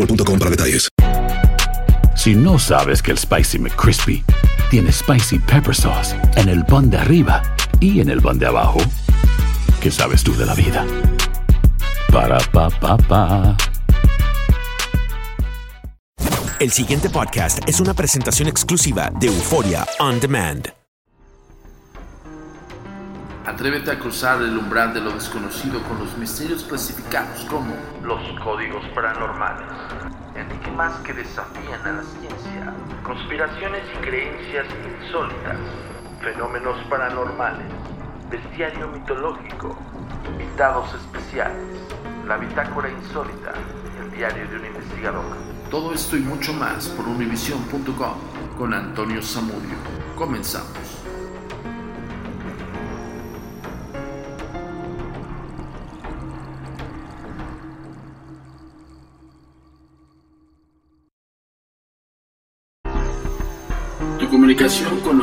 boostmobile.com para detalles. Si no sabes que el Spicy McCrispy tiene Spicy Pepper Sauce en el pan de arriba y en el pan de abajo, ¿qué sabes tú de la vida? Para, pa, pa, pa. El siguiente podcast es una presentación exclusiva de Euforia On Demand. Atrévete a cruzar el umbral de lo desconocido con los misterios clasificados como los códigos paranormales, enigmas que desafían a la ciencia, conspiraciones y creencias insólitas, fenómenos paranormales, bestiario mitológico, invitados especiales, la bitácora insólita, el diario de un investigador. Todo esto y mucho más por univision.com con Antonio Zamudio. Comenzamos.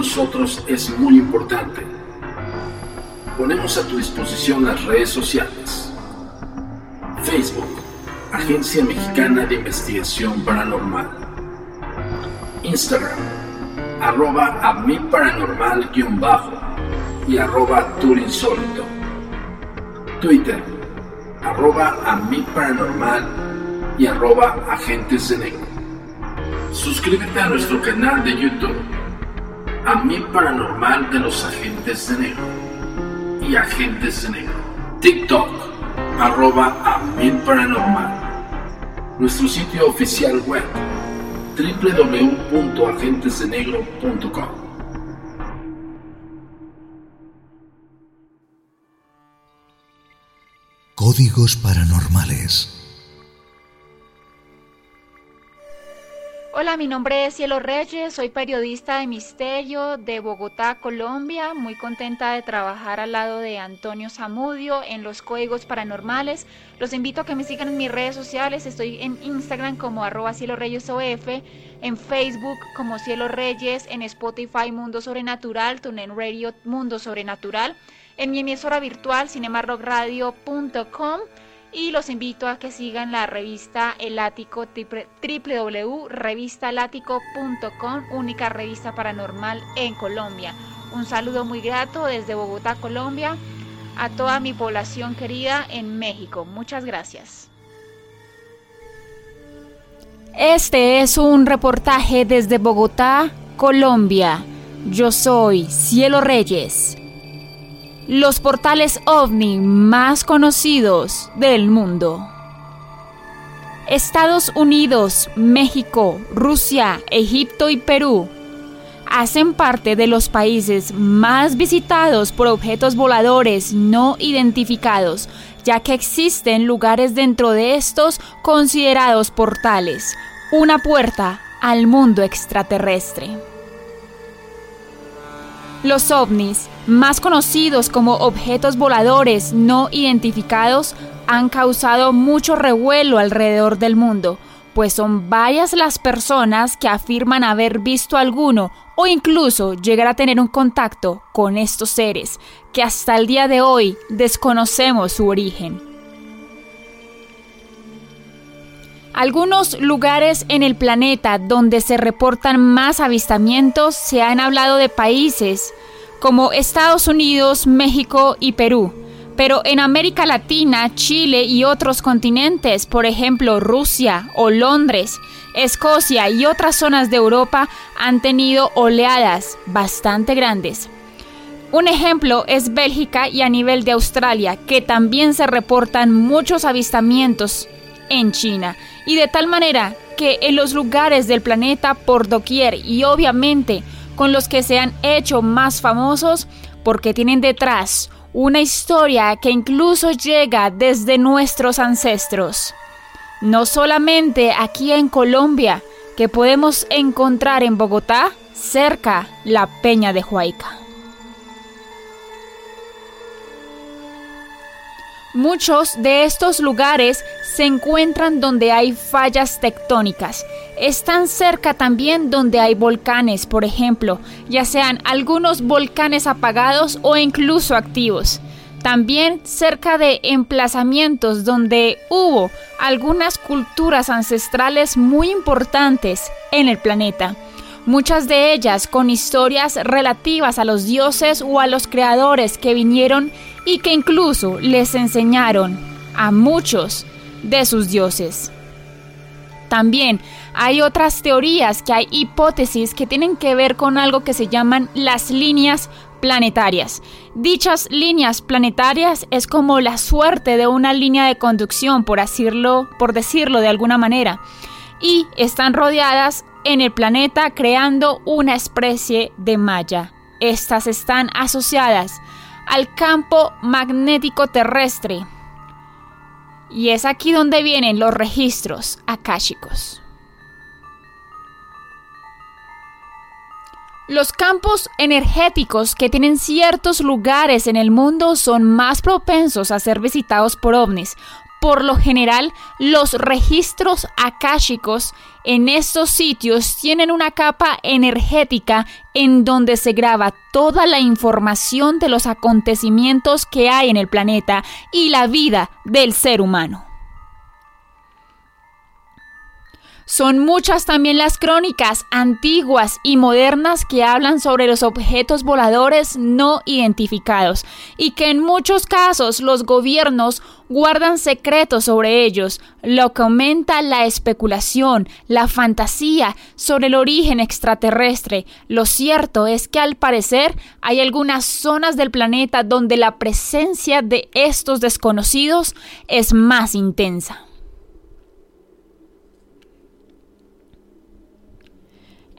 Nosotros es muy importante. Ponemos a tu disposición las redes sociales. Facebook, Agencia Mexicana de Investigación Paranormal. Instagram, arroba a mi paranormal guion bajo y arroba turinsólito. Twitter, arroba a mi paranormal y arroba agentes de negro. Suscríbete a nuestro canal de YouTube, mi paranormal de los agentes de negro y agentes de negro. TikTok, arroba a mi paranormal. Nuestro sitio oficial web, www.agentesdenegro.com. Códigos paranormales. Hola, mi nombre es Cielo Reyes, soy periodista de misterio de Bogotá, Colombia. Muy contenta de trabajar al lado de Antonio Zamudio en los códigos paranormales. Los invito a que me sigan en mis redes sociales. Estoy en Instagram como arroba Cielo Reyes OF, en Facebook como Cielo Reyes, en Spotify Mundo Sobrenatural, TuneIn Radio Mundo Sobrenatural, en mi emisora virtual cinemarockradio.com y los invito a que sigan la revista El Ático www.revistalático.com, única revista paranormal en Colombia. Un saludo muy grato desde Bogotá, Colombia, a toda mi población querida en México. Muchas gracias. Este es un reportaje desde Bogotá, Colombia. Yo soy Cielo Reyes los portales ovni más conocidos del mundo. Estados Unidos, México, Rusia, Egipto y Perú hacen parte de los países más visitados por objetos voladores no identificados, ya que existen lugares dentro de estos considerados portales, una puerta al mundo extraterrestre. Los ovnis, más conocidos como objetos voladores no identificados, han causado mucho revuelo alrededor del mundo, pues son varias las personas que afirman haber visto alguno o incluso llegar a tener un contacto con estos seres, que hasta el día de hoy desconocemos su origen. Algunos lugares en el planeta donde se reportan más avistamientos se han hablado de países como Estados Unidos, México y Perú. Pero en América Latina, Chile y otros continentes, por ejemplo Rusia o Londres, Escocia y otras zonas de Europa han tenido oleadas bastante grandes. Un ejemplo es Bélgica y a nivel de Australia, que también se reportan muchos avistamientos en China y de tal manera que en los lugares del planeta por doquier y obviamente con los que se han hecho más famosos porque tienen detrás una historia que incluso llega desde nuestros ancestros. No solamente aquí en Colombia, que podemos encontrar en Bogotá, cerca la Peña de Huayca. Muchos de estos lugares se encuentran donde hay fallas tectónicas. Están cerca también donde hay volcanes, por ejemplo, ya sean algunos volcanes apagados o incluso activos. También cerca de emplazamientos donde hubo algunas culturas ancestrales muy importantes en el planeta muchas de ellas con historias relativas a los dioses o a los creadores que vinieron y que incluso les enseñaron a muchos de sus dioses. También hay otras teorías que hay hipótesis que tienen que ver con algo que se llaman las líneas planetarias. Dichas líneas planetarias es como la suerte de una línea de conducción, por decirlo, por decirlo de alguna manera, y están rodeadas en el planeta creando una especie de malla. Estas están asociadas al campo magnético terrestre. Y es aquí donde vienen los registros akáshicos. Los campos energéticos que tienen ciertos lugares en el mundo son más propensos a ser visitados por ovnis, por lo general, los registros akáshicos en estos sitios tienen una capa energética en donde se graba toda la información de los acontecimientos que hay en el planeta y la vida del ser humano. Son muchas también las crónicas antiguas y modernas que hablan sobre los objetos voladores no identificados y que en muchos casos los gobiernos guardan secretos sobre ellos, lo que aumenta la especulación, la fantasía sobre el origen extraterrestre. Lo cierto es que al parecer hay algunas zonas del planeta donde la presencia de estos desconocidos es más intensa.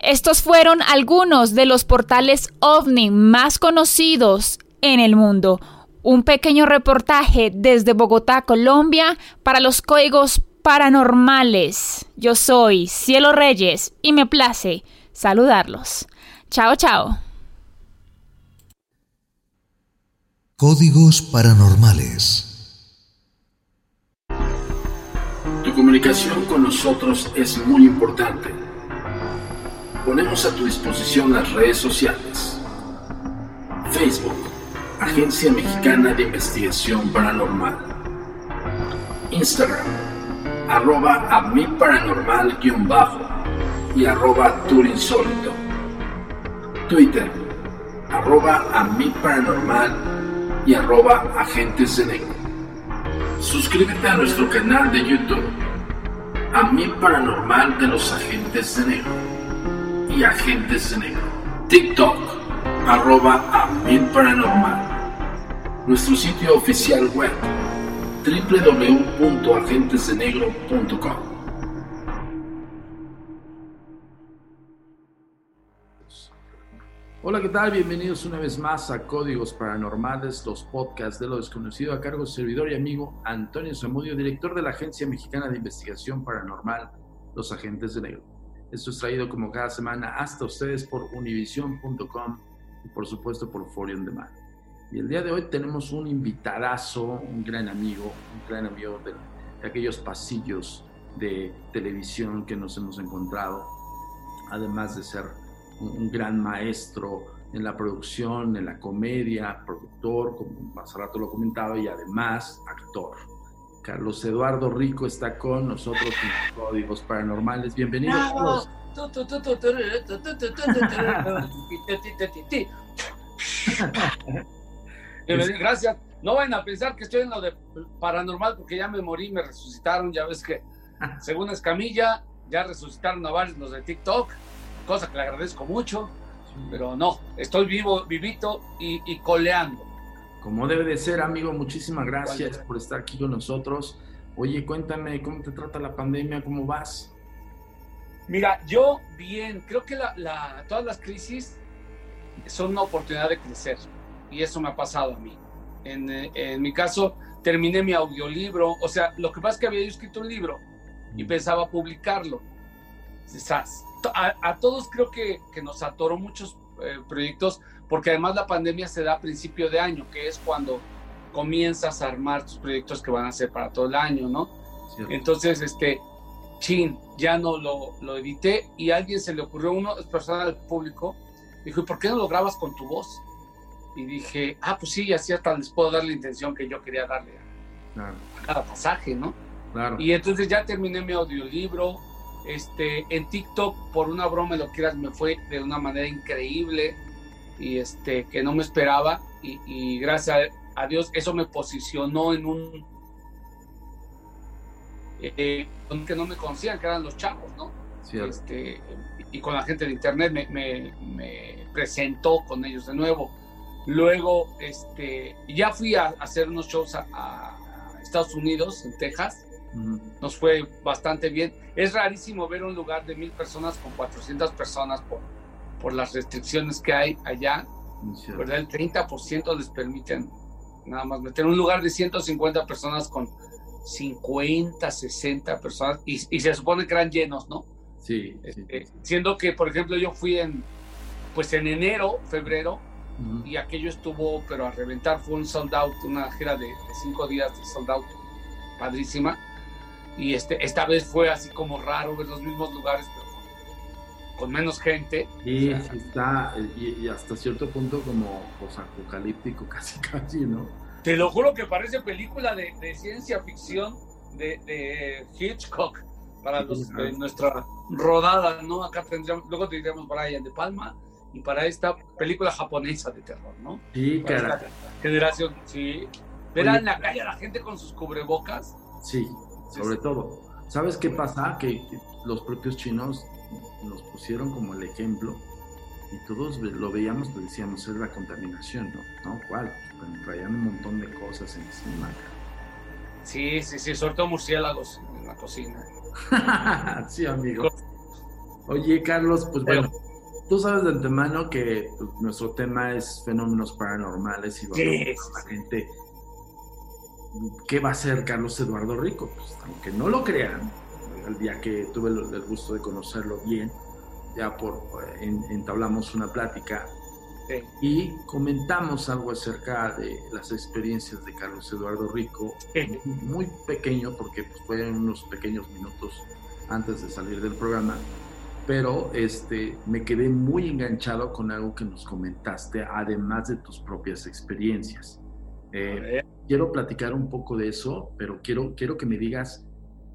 Estos fueron algunos de los portales ovni más conocidos en el mundo. Un pequeño reportaje desde Bogotá, Colombia, para los códigos paranormales. Yo soy Cielo Reyes y me place saludarlos. Chao, chao. Códigos paranormales. Tu comunicación con nosotros es muy importante ponemos a tu disposición las redes sociales. Facebook, Agencia Mexicana de Investigación Paranormal. Instagram, arroba a mi paranormal-bajo y arroba turinsólito. Twitter, arroba a paranormal y arroba agentes de negro. Suscríbete a nuestro canal de YouTube, a mi paranormal de los agentes de negro Agentes de Negro. TikTok, arroba Paranormal. Nuestro sitio oficial web, www.agentesdenegro.com. Hola, ¿qué tal? Bienvenidos una vez más a Códigos Paranormales, los podcasts de lo desconocido a cargo de servidor y amigo Antonio Zamudio, director de la Agencia Mexicana de Investigación Paranormal, Los Agentes de Negro. Esto es traído como cada semana hasta ustedes por univision.com y por supuesto por Fori On Demand. Y el día de hoy tenemos un invitadazo, un gran amigo, un gran amigo de, aquellos pasillos de televisión que nos hemos encontrado, además de ser un, gran maestro en la producción, en la comedia, productor, como hace rato lo comentaba, y además actor. Carlos Eduardo Rico está con nosotros en Códigos Paranormales. Bienvenido, Carlos. Gracias. No vayan a pensar que estoy en lo de paranormal porque ya me morí, me resucitaron. Ya ves que, según Escamilla, ya resucitaron a varios los de TikTok, cosa que le agradezco mucho. Pero no, estoy vivo, vivito y, coleando. Como debe de ser, amigo, muchísimas gracias por estar aquí con nosotros. Oye, cuéntame, ¿cómo te trata la pandemia? ¿Cómo vas? Mira, yo bien, creo que la, todas las crisis son una oportunidad de crecer y eso me ha pasado a mí. En, en, mi caso, terminé mi audiolibro, o sea, lo que pasa es que había escrito un libro y pensaba publicarlo. A, a todos creo que, que, nos atoró muchos eh, proyectos, porque además la pandemia se da a principio de año, que es cuando comienzas a armar tus proyectos que van a ser para todo el año, ¿no? Entonces, este, chin, ya no lo, lo edité y a alguien se le ocurrió, uno, es personal del público, dijo, ¿y por qué no lo grabas con tu voz? Y dije, ah, pues sí, así hasta les puedo dar la intención que yo quería darle a, cada pasaje, ¿no? Claro. Y entonces ya terminé mi audiolibro, este, en TikTok, por una broma, lo quieras, me fue de una manera increíble y este, que no me esperaba. Y, gracias a, Dios, eso me posicionó en un. Eh, que no me conocían, que eran los chavos, ¿no? Este, y con la gente de internet me, me, me, presentó con ellos de nuevo. Luego, este, ya fui a, hacer unos shows a, a Estados Unidos, en Texas nos fue bastante bien. Es rarísimo ver un lugar de mil personas con 400 personas por, por las restricciones que hay allá. ¿verdad? El 30% les permiten nada más meter un lugar de 150 personas con 50, 60 personas y, se supone que eran llenos, ¿no? Sí, este, Siendo que, por ejemplo, yo fui en, pues en enero, febrero, y aquello estuvo, pero a reventar, fue un sold out, una gira de, de cinco días de sold out, padrísima y este, esta vez fue así como raro ver los mismos lugares, con, menos gente. Y está, y, hasta cierto punto como posapocalíptico, casi, casi, ¿no? Te lo juro que parece película de, de ciencia ficción de, de, Hitchcock para los, nuestra rodada, ¿no? Acá tendríamos, luego tendríamos Brian de Palma y para esta película japonesa de terror, ¿no? Sí, cara. Generación, sí. Ver en la calle a la gente con sus cubrebocas. Sí sobre todo. ¿Sabes qué pasa? Que, los propios chinos nos pusieron como el ejemplo y todos lo veíamos, lo decíamos, es la contaminación, ¿no? ¿No? ¿Cuál? Pues, traían un montón de cosas encima. Sí, sí, sí, sobre todo murciélagos en la cocina. sí, amigo. Oye, Carlos, pues bueno, tú sabes de antemano que pues, nuestro tema es fenómenos paranormales y vamos la gente ¿qué va a hacer Carlos Eduardo Rico? Pues, aunque no lo crean, el día que tuve el, gusto de conocerlo bien, ya por entablamos una plática y comentamos algo acerca de las experiencias de Carlos Eduardo Rico, muy pequeño porque pues, fue unos pequeños minutos antes de salir del programa, pero este, me quedé muy enganchado con algo que nos comentaste, además de tus propias experiencias. Eh, quiero platicar un poco de eso, pero quiero, quiero que me digas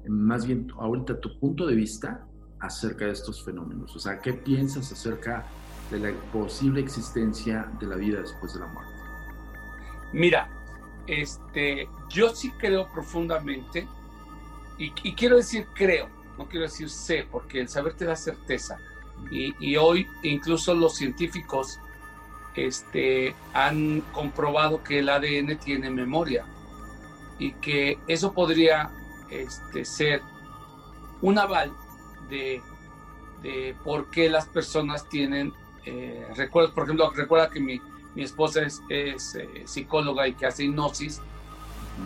más bien ahorita tu punto de vista acerca de estos fenómenos. O sea, ¿qué piensas acerca de la posible existencia de la vida después de la muerte? Mira, este, yo sí creo profundamente, y, quiero decir creo, no quiero decir sé, porque el saber te da certeza. Y, y hoy incluso los científicos este, han comprobado que el ADN tiene memoria y que eso podría este, ser un aval de, de, por qué las personas tienen eh, recuerdos. Por ejemplo, recuerda que mi, mi esposa es, es eh, psicóloga y que hace hipnosis.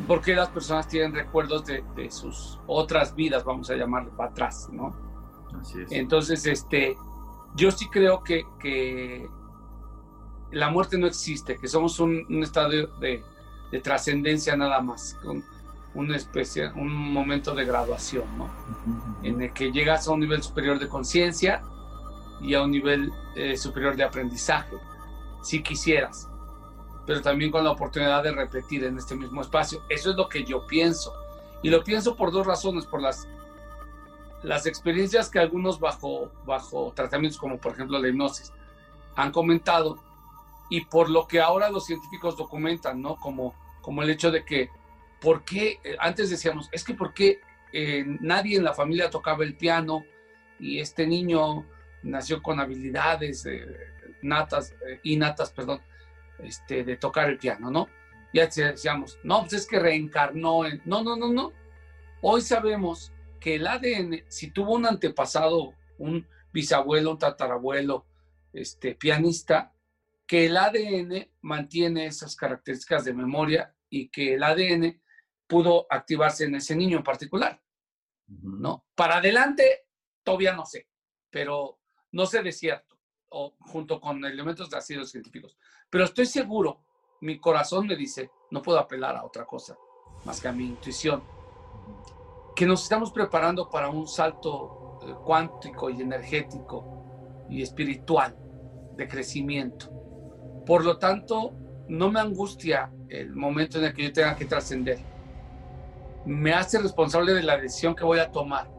¿Por qué las personas tienen recuerdos de, de sus otras vidas, vamos a llamarlo, para atrás, ¿no? Así es. Entonces, este, yo sí creo que, que la muerte no existe, que somos un, estado de, trascendencia nada más, con una especie, un momento de graduación, ¿no? En el que llegas a un nivel superior de conciencia y a un nivel eh, superior de aprendizaje, si quisieras, pero también con la oportunidad de repetir en este mismo espacio. Eso es lo que yo pienso. Y lo pienso por dos razones, por las, las experiencias que algunos bajo, bajo tratamientos como por ejemplo la hipnosis han comentado y por lo que ahora los científicos documentan, ¿no? Como, como el hecho de que, ¿por qué? Eh, antes decíamos, es que ¿por qué eh, nadie en la familia tocaba el piano y este niño nació con habilidades eh, natas, innatas, perdón, este, de tocar el piano, ¿no? Ya decíamos, no, pues es que reencarnó en... No, no, no, no. Hoy sabemos que el ADN, si tuvo un antepasado, un bisabuelo, un tatarabuelo, este, pianista, que el ADN mantiene esas características de memoria y que el ADN pudo activarse en ese niño en particular. ¿no? Para adelante, todavía no sé, pero no sé de cierto, o junto con elementos de ácidos científicos. Pero estoy seguro, mi corazón me dice, no puedo apelar a otra cosa más que a mi intuición, que nos estamos preparando para un salto eh, cuántico y energético y espiritual de crecimiento. Por lo tanto, no me angustia el momento en el que yo tenga que trascender. Me hace responsable de la decisión que voy a tomar.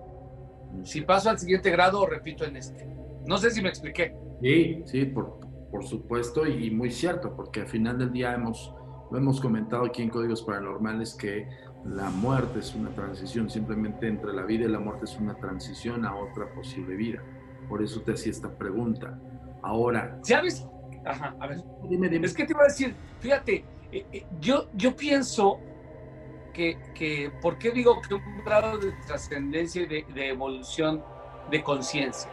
Si paso al siguiente grado o repito en este. No sé si me expliqué. Sí, sí, por, por supuesto, y, muy cierto, porque al final del día hemos, lo hemos comentado aquí en Códigos Paranormales que la muerte es una transición, simplemente entre la vida y la muerte es una transición a otra posible vida. Por eso te hacía esta pregunta. Ahora. ¿Sabes? Ajá, a ver. Dime, dime. Es que te iba a decir, fíjate, eh, eh, yo, yo pienso que, que, ¿por qué digo que un grado de trascendencia y de, evolución de conciencia?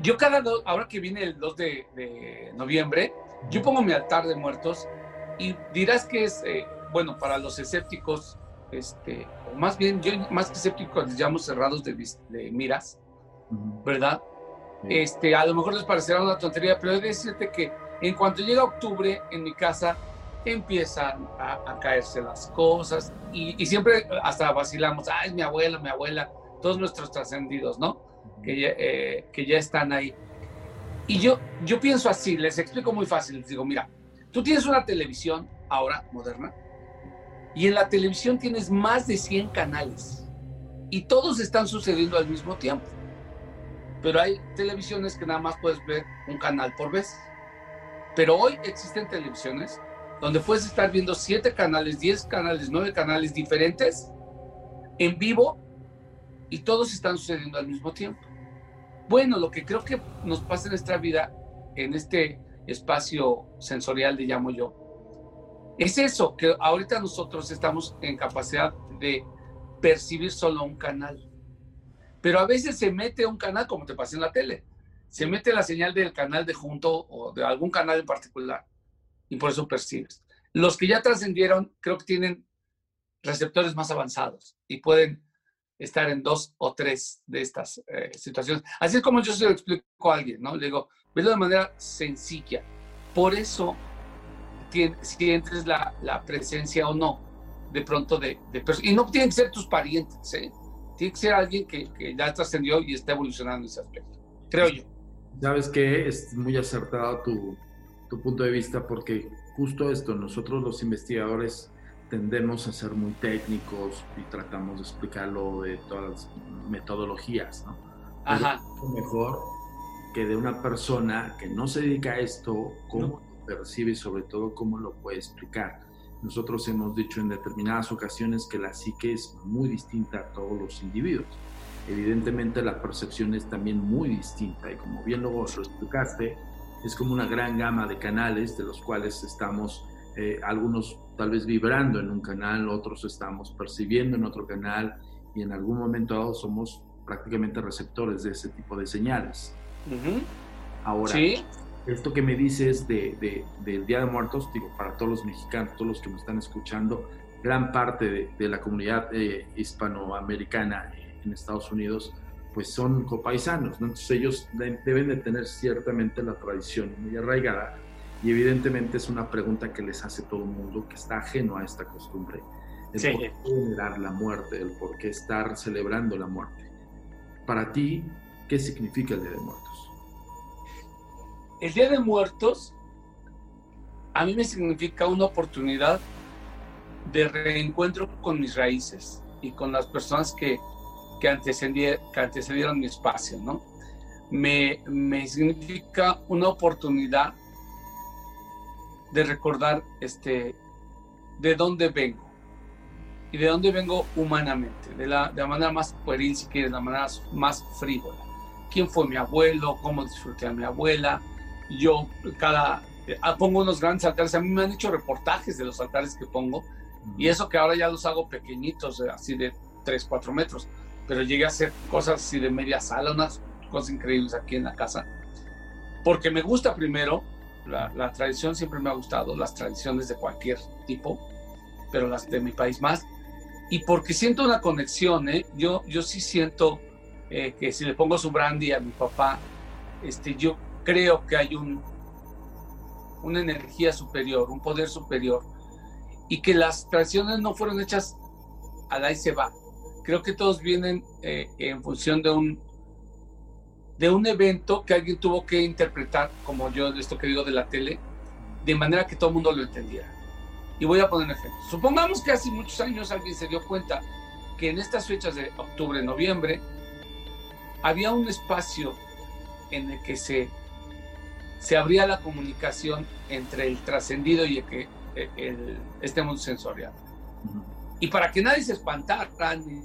Yo cada, ahora que viene el 2 de, noviembre, yo pongo mi altar de muertos y dirás que es, eh, bueno, para los escépticos, este, o más bien, yo más que escépticos les llamo cerrados de, de miras, ¿verdad? Este, a lo mejor les parecerá una tontería, pero he de decirte que en cuanto llega octubre, en mi casa empiezan a, caerse las cosas y, siempre hasta vacilamos, ay, mi abuela, mi abuela, todos nuestros trascendidos, ¿no? Que ya, eh, que ya están ahí. Y yo, yo pienso así, les explico muy fácil, les digo, mira, tú tienes una televisión ahora moderna y en la televisión tienes más de 100 canales y todos están sucediendo al mismo tiempo. Pero hay televisiones que nada más puedes ver un canal por vez. Pero hoy existen televisiones donde puedes estar viendo siete canales, diez canales, nueve canales diferentes en vivo y todos están sucediendo al mismo tiempo. Bueno, lo que creo que nos pasa en nuestra vida, en este espacio sensorial, le llamo yo, es eso, que ahorita nosotros estamos en capacidad de percibir solo un canal. Pero a veces se mete un canal, como te pasa en la tele se mete la señal del canal de junto o de algún canal en particular y por eso percibes. Los que ya trascendieron creo que tienen receptores más avanzados y pueden estar en dos o tres de estas eh, situaciones. Así es como yo se lo explico a alguien, ¿no? Le digo, velo de manera sencilla. Por eso sientes la, la presencia o no de pronto de, de Y no tienen que ser tus parientes, ¿eh? Tiene que ser alguien que, que ya trascendió y está evolucionando en ese aspecto, creo yo. Sabes que es muy acertado tu, tu punto de vista porque justo esto, nosotros los investigadores tendemos a ser muy técnicos y tratamos de explicarlo de todas las metodologías, ¿no? Ajá. mejor que de una persona que no se dedica a esto, cómo lo percibe y sobre todo cómo lo puede explicar. Nosotros hemos dicho en determinadas ocasiones que la psique es muy distinta a todos los individuos evidentemente la percepción es también muy distinta y como bien luego lo explicaste, es como una gran gama de canales de los cuales estamos eh, algunos tal vez vibrando en un canal, otros estamos percibiendo en otro canal y en algún momento somos prácticamente receptores de ese tipo de señales. Ahora, esto que me dices de, del Día de Muertos, digo, para todos los mexicanos, todos los que me están escuchando, gran parte de, la comunidad eh, hispanoamericana en Estados Unidos, pues son copaisanos, Entonces ellos deben de tener ciertamente la tradición muy arraigada y evidentemente es una pregunta que les hace todo el mundo que está ajeno a esta costumbre. El por qué venerar la muerte, el por qué estar celebrando la muerte. Para ti, ¿qué significa el Día de Muertos? El Día de Muertos a mí me significa una oportunidad de reencuentro con mis raíces y con las personas que, que, antecedieron, que antecedieron mi espacio, ¿no? Me, me significa una oportunidad de recordar este, de dónde vengo y de dónde vengo humanamente, de la, de la manera más pueril, si quieres, de la manera más frívola. ¿Quién fue mi abuelo? ¿Cómo disfruté a mi abuela? Yo cada... Ah, pongo unos grandes altares, a mí me han hecho reportajes de los altares que pongo, y eso que ahora ya los hago pequeñitos, así de 3, 4 metros, pero llegué a hacer cosas así de media sala, unas cosas increíbles aquí en la casa, porque me gusta primero, la, la tradición siempre me ha gustado, las tradiciones de cualquier tipo, pero las de mi país más, y porque siento una conexión, ¿eh? yo, yo sí siento eh, que si le pongo su brandy a mi papá, este, yo creo que hay un, una energía superior, un poder superior, y que las tradiciones no fueron hechas a la y se va. Creo que todos vienen eh, en función de un, de un evento que alguien tuvo que interpretar, como yo, esto que digo de la tele, de manera que todo el mundo lo entendiera. Y voy a poner un ejemplo. Supongamos que hace muchos años alguien se dio cuenta que en estas fechas de octubre, noviembre, había un espacio en el que se, se abría la comunicación entre el trascendido y el, que, el, este mundo sensorial. Y para que nadie se espantara, ni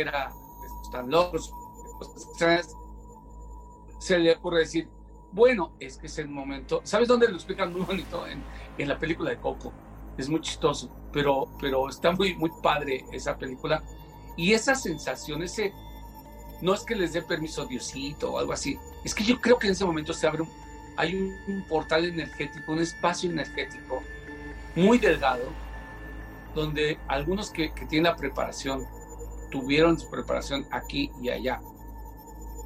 era tan locos, se le ocurre decir, bueno, es que es el momento. ¿Sabes dónde lo explican muy bonito? En, en, la película de Coco. Es muy chistoso, pero, pero está muy, muy padre esa película. Y esa sensación, ese. No es que les dé permiso Diosito o algo así. Es que yo creo que en ese momento se abre un, hay un, un portal energético, un espacio energético muy delgado, donde algunos que, que tienen la preparación tuvieron su preparación aquí y allá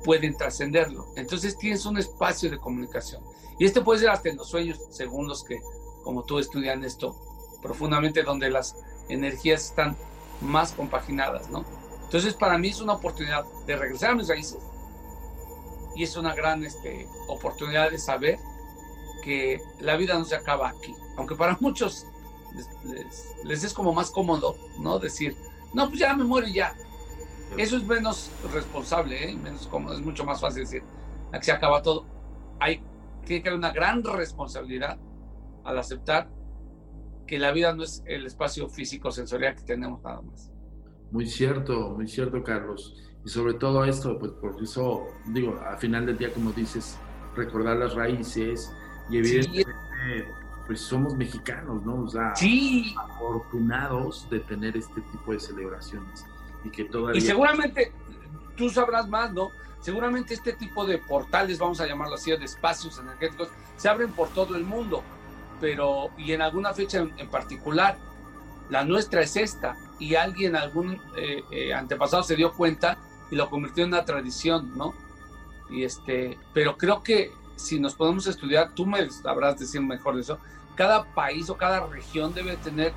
pueden trascenderlo. Entonces tienes un espacio de comunicación. Y este puede ser hasta en los sueños, según los que, como tú, estudian esto profundamente, donde las energías están más compaginadas, ¿no? Entonces para mí es una oportunidad de regresar a mis raíces y es una gran este, oportunidad de saber que la vida no se acaba aquí. Aunque para muchos les, les es como más cómodo, ¿no? Decir, no, pues ya me muero y ya. Eso es menos responsable, ¿eh? menos cómodo, es mucho más fácil decir, aquí se acaba todo. Hay, tiene que haber una gran responsabilidad al aceptar que la vida no es el espacio físico sensorial que tenemos nada más. Muy cierto, muy cierto, Carlos. Y sobre todo esto, pues por eso, digo, al final del día, como dices, recordar las raíces y evidentemente, pues somos mexicanos, ¿no? O sea, sí. afortunados de tener este tipo de celebraciones y que todavía... Y seguramente, tú sabrás más, ¿no? Seguramente este tipo de portales, vamos a llamarlo así, de espacios energéticos, se abren por todo el mundo, pero, y en alguna fecha en, particular, la nuestra es esta, y alguien, algún eh, eh, antepasado se dio cuenta y lo convirtió en una tradición, ¿no? Y este, pero creo que si nos podemos estudiar, tú me sabrás decir mejor eso, cada país o cada región debe tener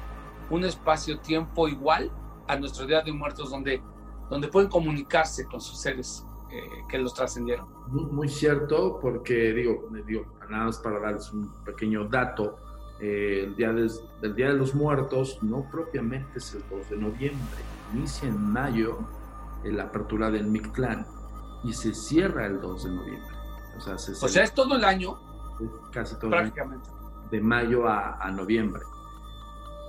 un espacio-tiempo igual a nuestro Día de Muertos donde, donde pueden comunicarse con sus seres eh, que los trascendieron. Muy, cierto, porque digo, digo, nada más para darles un pequeño dato, eh, el día del Día de los Muertos no propiamente es el 2 de noviembre, inicia en mayo la apertura del Mictlán y se cierra el 2 de noviembre. O sea, o sea es todo el año. Casi todo prácticamente. De mayo a, a noviembre.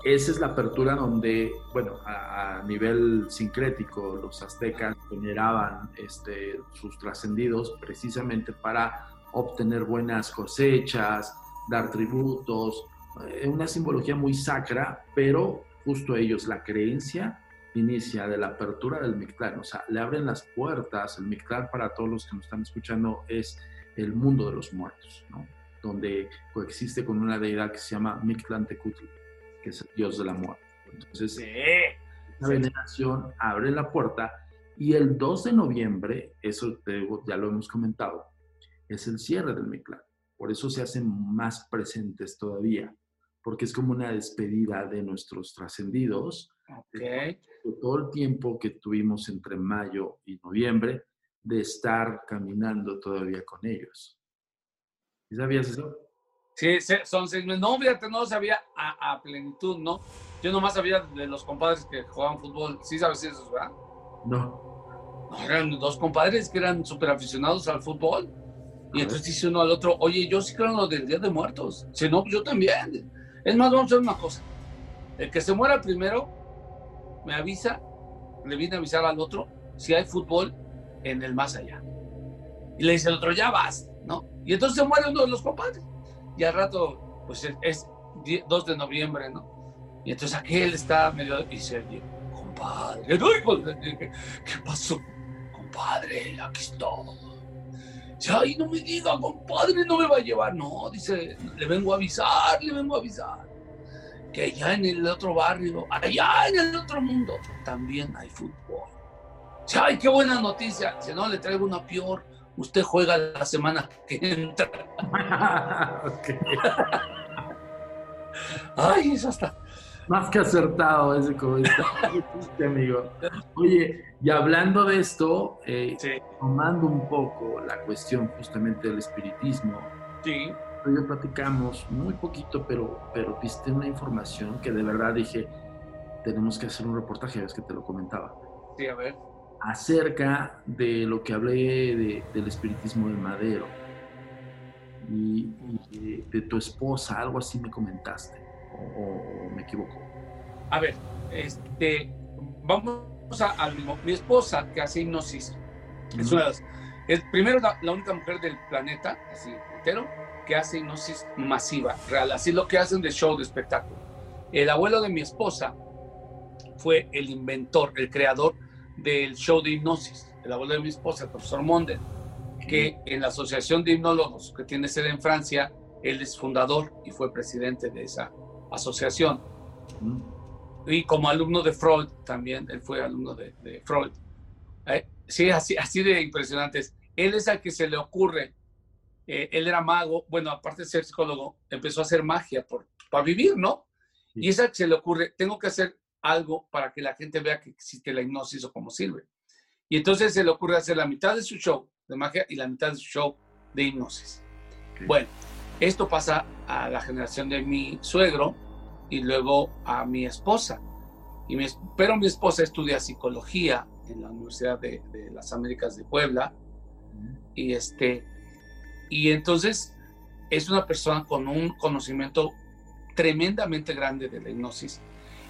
Esa es la apertura donde, bueno, a, nivel sincrético, los aztecas generaban este, sus trascendidos precisamente para obtener buenas cosechas, dar tributos, eh, una simbología muy sacra, pero justo ellos, la creencia inicia de la apertura del Mictlán, o sea, le abren las puertas, el Mictlán para todos los que nos están escuchando es el mundo de los muertos, ¿no? Donde coexiste con una deidad que se llama Mictlán Tecutli que es el dios de la muerte. Entonces, la veneración abre la puerta y el 2 de noviembre, eso ya lo hemos comentado, es el cierre del Mictlán. Por eso se hacen más presentes todavía, porque es como una despedida de nuestros trascendidos. Okay. todo el tiempo que tuvimos entre mayo y noviembre de estar caminando todavía con ellos. ¿Sabías eso? Sí, son seis meses. No, fíjate, no lo sabía a, a, plenitud, ¿no? Yo nomás sabía de los compadres que jugaban fútbol. ¿Sí sabes eso, verdad? No. no eran dos compadres que eran súper aficionados al fútbol. Y entonces dice uno al otro, oye, yo sí creo en lo del Día de Muertos. Si no, yo también. Es más, vamos a hacer una cosa. El que se muera primero, me avisa, le viene a avisar al otro si hay fútbol en el más allá. Y le dice el otro, ya vas, ¿no? Y entonces se muere uno de los compadres. Y al rato, pues es 2 de noviembre, ¿no? Y entonces aquel está medio, y dice, compadre, ¿qué pasó? Compadre, aquí estoy. Ay, no me diga, compadre, no me va a llevar. No, dice, le vengo a avisar, le vengo a avisar. Que allá en el otro barrio, allá en el otro mundo, también hay fútbol. Dice, ay, qué buena noticia. Si no, le traigo una peor usted juega la semana que entra. Ay, eso está. Más que acertado ese comentario, amigo. Oye, y hablando de esto, eh, tomando un poco la cuestión justamente del espiritismo, sí. yo platicamos muy poquito, pero, pero viste una información que de verdad dije, tenemos que hacer un reportaje, ves que te lo comentaba. Sí, a ver acerca de lo que hablé del espiritismo de Madero y, de, tu esposa, algo así me comentaste, o, me equivoco. A ver, este, vamos a, mi esposa que hace hipnosis. Es una es primero la, única mujer del planeta, así entero, que hace hipnosis masiva, real, así lo que hacen de show, de espectáculo. El abuelo de mi esposa fue el inventor, el creador del show de hipnosis, el abuelo de mi esposa, el profesor Monden, que en la Asociación de Hipnólogos que tiene sede en Francia, él es fundador y fue presidente de esa asociación. Y como alumno de Freud también, él fue alumno de, Freud. Eh, sí, así, así de impresionantes. Él es al que se le ocurre, eh, él era mago, bueno, aparte de ser psicólogo, empezó a hacer magia por, para vivir, ¿no? Y es al que se le ocurre, tengo que hacer algo para que la gente vea que existe la hipnosis o cómo sirve. Y entonces se le ocurre hacer la mitad de su show de magia y la mitad de su show de hipnosis. Bueno, esto pasa a la generación de mi suegro y luego a mi esposa. Y pero mi esposa estudia psicología en la Universidad de, de las Américas de Puebla. Y, este, y entonces es una persona con un conocimiento tremendamente grande de la hipnosis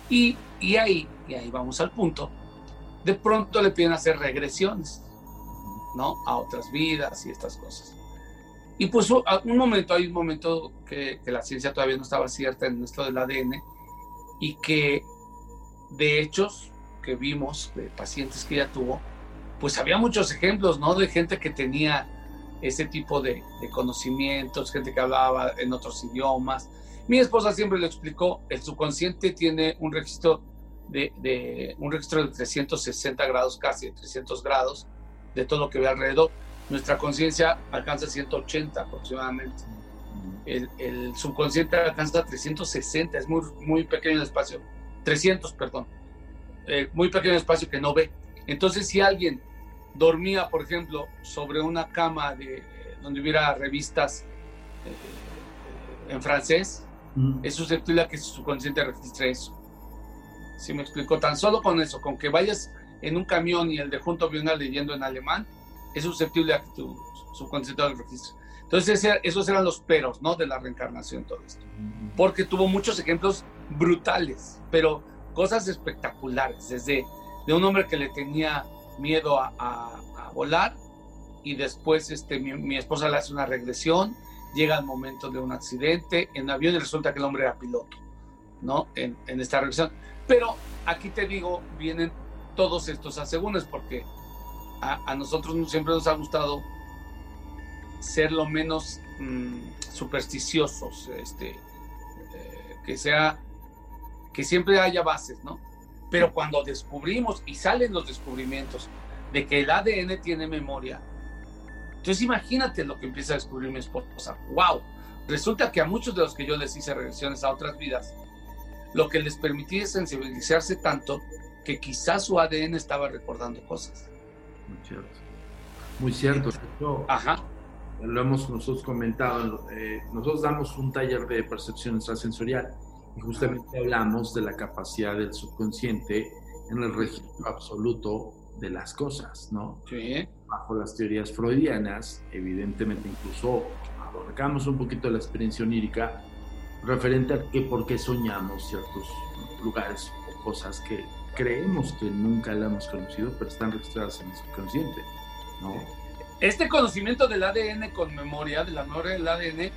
y, y, ahí, y ahí vamos al punto, de pronto le piden hacer regresiones, ¿no? A otras vidas y estas cosas. Y pues un momento, hay un momento que, la ciencia todavía no estaba cierta en esto del ADN y que de hechos que vimos de pacientes que ella tuvo, pues había muchos ejemplos, ¿no? De gente que tenía ese tipo de, de conocimientos, gente que hablaba en otros idiomas, mi esposa siempre lo explicó, el subconsciente tiene un registro de, un registro de 360 grados, casi de 300 grados, de todo lo que ve alrededor. Nuestra conciencia alcanza 180 aproximadamente. El, subconsciente alcanza 360, es muy, muy pequeño el espacio. 300, perdón. Eh, muy pequeño espacio que no ve. Entonces, si alguien dormía, por ejemplo, sobre una cama de, donde hubiera revistas eh, en francés, es susceptible a que su subconsciente registre eso. Si me explico, tan solo con eso, con que vayas en un camión y el de junto viene leyendo en alemán, es susceptible a que tu subconsciente lo registre. Entonces, esos eran los peros, ¿no? De la reencarnación, todo esto. Porque tuvo muchos ejemplos brutales, pero cosas espectaculares, desde de un hombre que le tenía miedo a, volar y después este, mi, mi, esposa le hace una regresión llega el momento de un accidente en avión y resulta que el hombre era piloto, ¿no? En, esta revisión. Pero aquí te digo, vienen todos estos asegúnes porque a, nosotros siempre nos ha gustado ser lo menos mm, supersticiosos, este, eh, que sea, que siempre haya bases, ¿no? Pero cuando descubrimos y salen los descubrimientos de que el ADN tiene memoria, entonces imagínate lo que empieza a descubrir mi esposa. ¡Wow! Resulta que a muchos de los que yo les hice regresiones a otras vidas, lo que les permitía es sensibilizarse tanto que quizás su ADN estaba recordando cosas. Muy cierto. Muy cierto. Ajá. lo hemos nosotros comentado, eh, nosotros damos un taller de percepción extrasensorial y justamente hablamos de la capacidad del subconsciente en el registro absoluto de las cosas, ¿no? Sí. Bajo las teorías freudianas, evidentemente incluso abarcamos un poquito la experiencia onírica referente a que por qué soñamos ciertos lugares o cosas que creemos que nunca la hemos conocido, pero están registradas en el subconsciente, ¿no? Este conocimiento del ADN con memoria, de la memoria del ADN,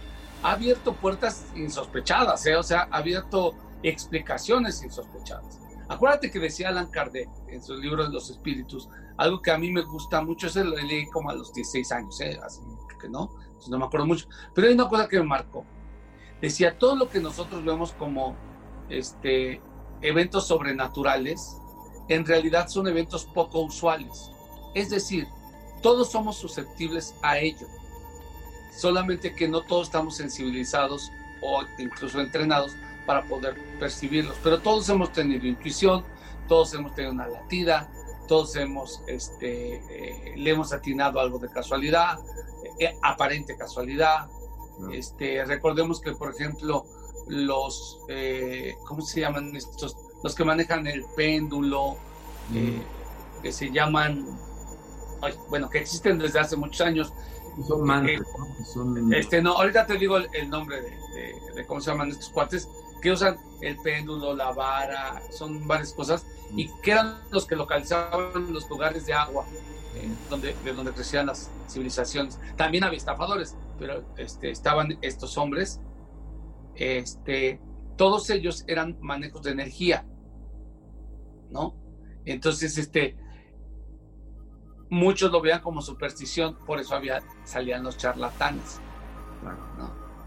ha abierto puertas insospechadas, ¿eh? o sea, ha abierto explicaciones insospechadas. Acuérdate que decía Alan Kardec en su libro de los espíritus, algo que a mí me gusta mucho, ese lo leí como a los 16 años, ¿eh? así que no, no me acuerdo mucho, pero hay una cosa que me marcó. Decía, todo lo que nosotros vemos como este, eventos sobrenaturales, en realidad son eventos poco usuales. Es decir, todos somos susceptibles a ello. Solamente que no todos estamos sensibilizados o incluso entrenados para poder percibirlos. Pero todos hemos tenido intuición, todos hemos tenido una latida, todos hemos, este, eh, le hemos atinado algo de casualidad, eh, aparente casualidad. Este, recordemos que, por ejemplo, los, eh, ¿cómo se llaman estos? Los que manejan el péndulo, que se llaman bueno, que existen desde hace muchos años. Son eh, Este, no, ahorita te digo el, nombre de, cómo se llaman estos cuates, que usan el péndulo, la vara, son varias cosas, y que eran los que localizaban los lugares de agua, eh, donde, de donde crecían las civilizaciones. También había estafadores, pero este, estaban estos hombres, este, todos ellos eran manejos de energía, ¿no? Entonces, este, muchos lo veían como superstición, por eso había, salían los charlatanes.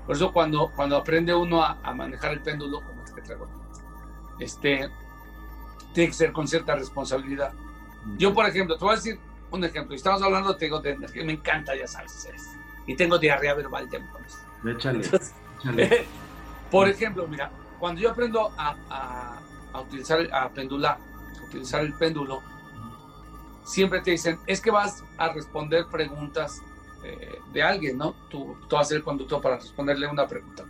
Por eso cuando, cuando aprende uno a, manejar el péndulo, como este que traigo, este, tiene que ser con cierta responsabilidad. Yo, por ejemplo, te voy a decir un ejemplo. Estamos hablando, tengo de energía, me encanta, ya sabes, y tengo diarrea verbal de Échale, por ejemplo, mira, cuando yo aprendo a, a, a utilizar, a pendular, a utilizar el péndulo, siempre te dicen, es que vas a responder preguntas eh, de alguien, ¿no? Tú, tú vas a ser el conductor para responderle una pregunta.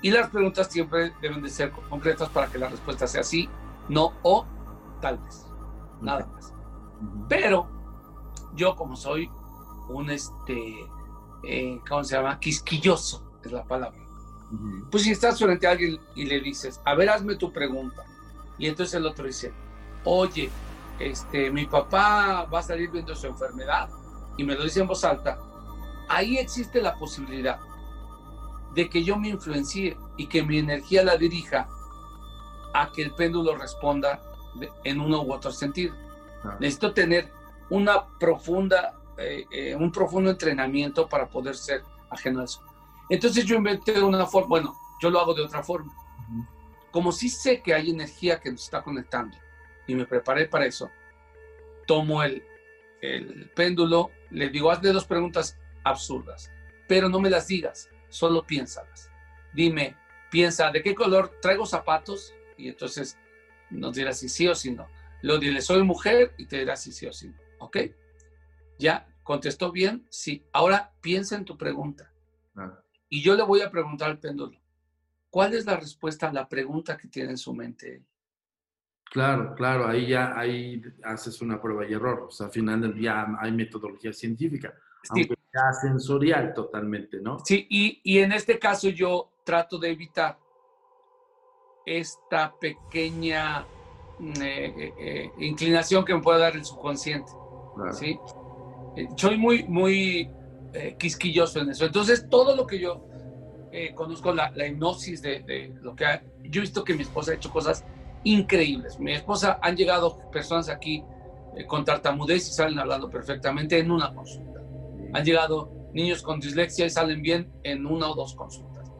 Y las preguntas siempre deben de ser concretas para que la respuesta sea sí, no o tal vez. Nada más. Pero yo como soy un, este, eh, ¿cómo se llama? Quisquilloso es la palabra. Pues si estás frente a alguien y le dices, a ver, hazme tu pregunta. Y entonces el otro dice, oye, este, mi papá va a salir viendo su enfermedad y me lo dice en voz alta, ahí existe la posibilidad de que yo me influencie y que mi energía la dirija a que el péndulo responda en uno u otro sentido. Necesito tener una profunda, eh, eh, un profundo entrenamiento para poder ser ajeno a eso. Entonces yo inventé una forma, bueno, yo lo hago de otra forma. Como si sé que hay energía que nos está conectando, y me preparé para eso. Tomo el, el péndulo, le digo, hazle dos preguntas absurdas, pero no me las digas, solo piénsalas. Dime, piensa, ¿de qué color traigo zapatos? Y entonces nos dirá si sí o si no. Lo dile, soy mujer y te dirá si sí o si no. ¿Ok? ¿Ya? ¿Contestó bien? Sí. Ahora piensa en tu pregunta. Y yo le voy a preguntar al péndulo, ¿cuál es la respuesta a la pregunta que tiene en su mente Claro, claro, ahí ya ahí haces una prueba y error. O sea, al final del día hay metodología científica, aunque sea sensorial totalmente, ¿no? Sí, y, y, en este caso yo trato de evitar esta pequeña mm, eh, eh, eh, inclinación que me puede dar el subconsciente. ¿sí? soy muy, muy quisquilloso en eso. Entonces, todo lo que yo conozco, la, la hipnosis de, de, lo que ha, yo he visto que mi esposa ha hecho cosas increíbles. Mi esposa, han llegado personas aquí eh, con tartamudez y salen hablando perfectamente en una consulta. Han llegado niños con dislexia y salen bien en una o dos consultas.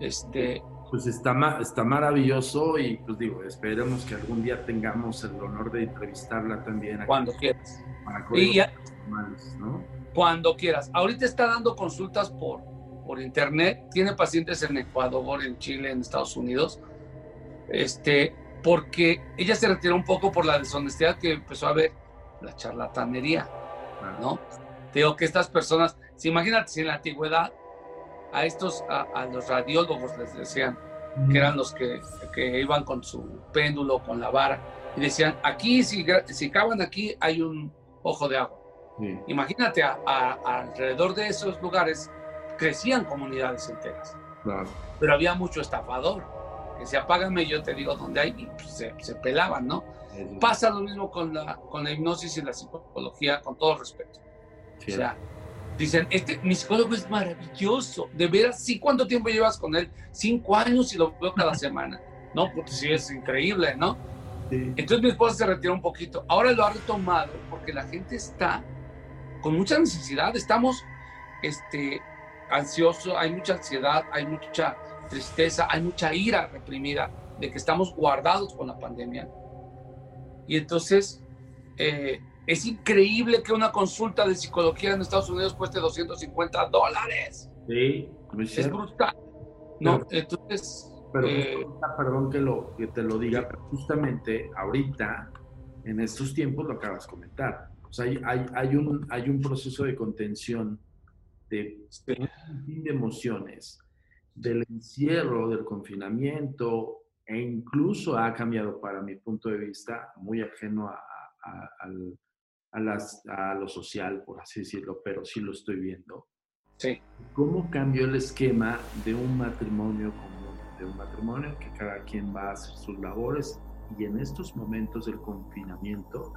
Este, pues está, está maravilloso y pues digo, esperemos que algún día tengamos el honor de entrevistarla también. cuando quieras. y Cuando quieras. Ahorita está dando consultas por, por internet. Tiene pacientes en Ecuador, en Chile, en Estados Unidos. Este, porque ella se retiró un poco por la deshonestidad que empezó a ver la charlatanería, ¿no? digo que estas personas Si imagínate si en la antigüedad a estos, a, los radiólogos les decían, que eran los que, que, iban con su péndulo, con la vara, y decían, aquí, si, si cavan aquí, hay un ojo de agua. Imagínate, alrededor de esos lugares crecían comunidades enteras. Pero había mucho estafador, que se apágame, yo te digo dónde hay, y pues, se, se, pelaban, ¿no? Pasa lo mismo con la, con la hipnosis y la psicología, con todo respeto. O sea, Dicen, este, mi psicólogo es maravilloso. De veras, sí, ¿cuánto tiempo llevas con él? Cinco años y lo veo cada semana. No, porque sí es increíble, ¿no? Entonces mi esposa se retiró un poquito. Ahora lo ha retomado porque la gente está con mucha necesidad. Estamos este, ansiosos, hay mucha ansiedad, hay mucha tristeza, hay mucha ira reprimida de que estamos guardados con la pandemia. Y entonces eh, es increíble que una consulta de psicología en Estados Unidos cueste 250 dólares. Sí, es brutal. No, entonces. Pero, eh, perdón que, lo, que te lo diga, pero justamente ahorita, en estos tiempos, lo acabas de comentar. O sea, hay, hay, hay, un, hay un proceso de contención de, de emociones, del encierro, del confinamiento, e incluso ha cambiado, para mi punto de vista, muy ajeno a, al a, las, a lo social, por así decirlo, pero sí lo estoy viendo. Sí. ¿Cómo cambió el esquema de un matrimonio común, de un matrimonio que cada quien va a hacer sus labores y en estos momentos del confinamiento,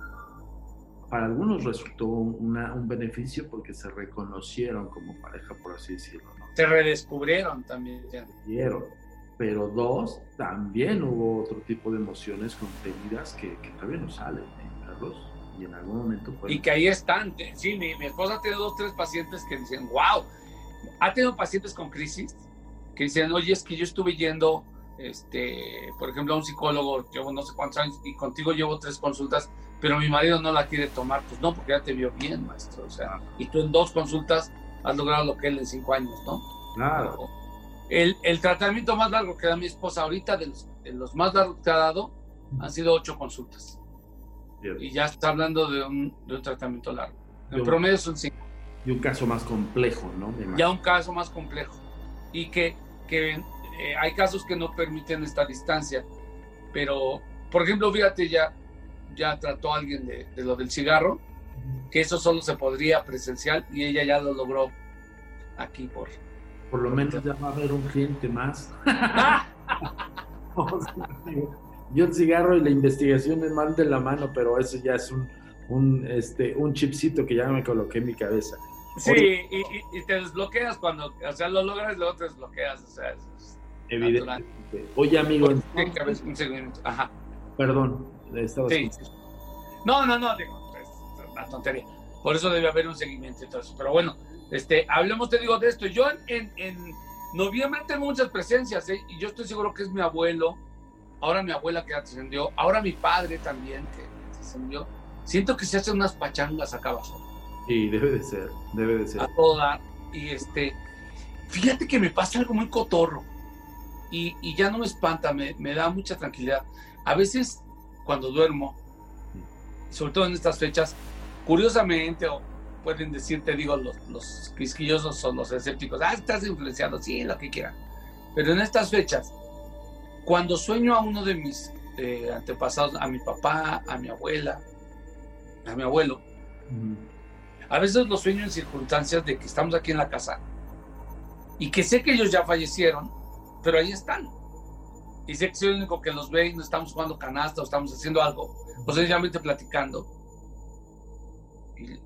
para algunos resultó una, un beneficio porque se reconocieron como pareja, por así decirlo. Se redescubrieron también. Pero dos, también hubo otro tipo de emociones contenidas que, que todavía no salen, ¿eh, Carlos? y en algún momento... Y que ahí están. Sí, mi, mi esposa tiene dos, tres pacientes que dicen, wow, ha tenido pacientes con crisis que dicen, oye, es que yo estuve yendo, este, por ejemplo, a un psicólogo, llevo no sé cuántos años y contigo llevo tres consultas, pero mi marido no la quiere tomar. Pues no, porque ya te vio bien, maestro. O sea, y tú en dos consultas has logrado lo que él en cinco años, ¿no? Claro. El, el, tratamiento más largo que da mi esposa ahorita, de los, de los más largos que ha dado, han sido ocho consultas. Y ya está hablando de un, de un tratamiento largo. En promedio son cinco. Y un caso más complejo, ¿no? Ya un caso más complejo. Y que, que eh, hay casos que no permiten esta distancia. Pero, por ejemplo, fíjate, ya, ya trató a alguien de, de lo del cigarro, que eso solo se podría presencial y ella ya lo logró aquí por... Por lo menos ya va a haber un cliente más. yo el cigarro y la investigación me van de la mano, pero eso ya es un, un, este, un chipcito que ya me coloqué en mi cabeza. Sí, y, te desbloqueas cuando, o sea, lo logras y luego te desbloqueas, o sea, es Evidentemente. Oye, amigo. un segundo, ajá. Perdón, estaba sí. No, no, no, digo, una tontería. Por eso debe haber un seguimiento y todo eso. Pero bueno, este, hablemos, te digo, de esto. Yo en, en, noviembre tengo muchas presencias, ¿eh? y yo estoy seguro que es mi abuelo, ahora mi abuela que trascendió, ahora mi padre también que trascendió. Siento que se hacen unas pachangas acá abajo. Sí, debe de ser, debe de ser. A toda. Y este, fíjate que me pasa algo muy cotorro. Y, y ya no me espanta, me, me, da mucha tranquilidad. A veces, cuando duermo, sobre todo en estas fechas, curiosamente, o pueden decirte, digo, los, los quisquillosos o los escépticos, ah, estás influenciado, sí, lo que quieran. Pero en estas fechas, cuando sueño a uno de mis eh, antepasados, a mi papá, a mi abuela, a mi abuelo, a veces lo sueño en circunstancias de que estamos aquí en la casa y que sé que ellos ya fallecieron, pero ahí están. Y sé que soy el único que los ve y no estamos jugando canasta o estamos haciendo algo, o sencillamente platicando.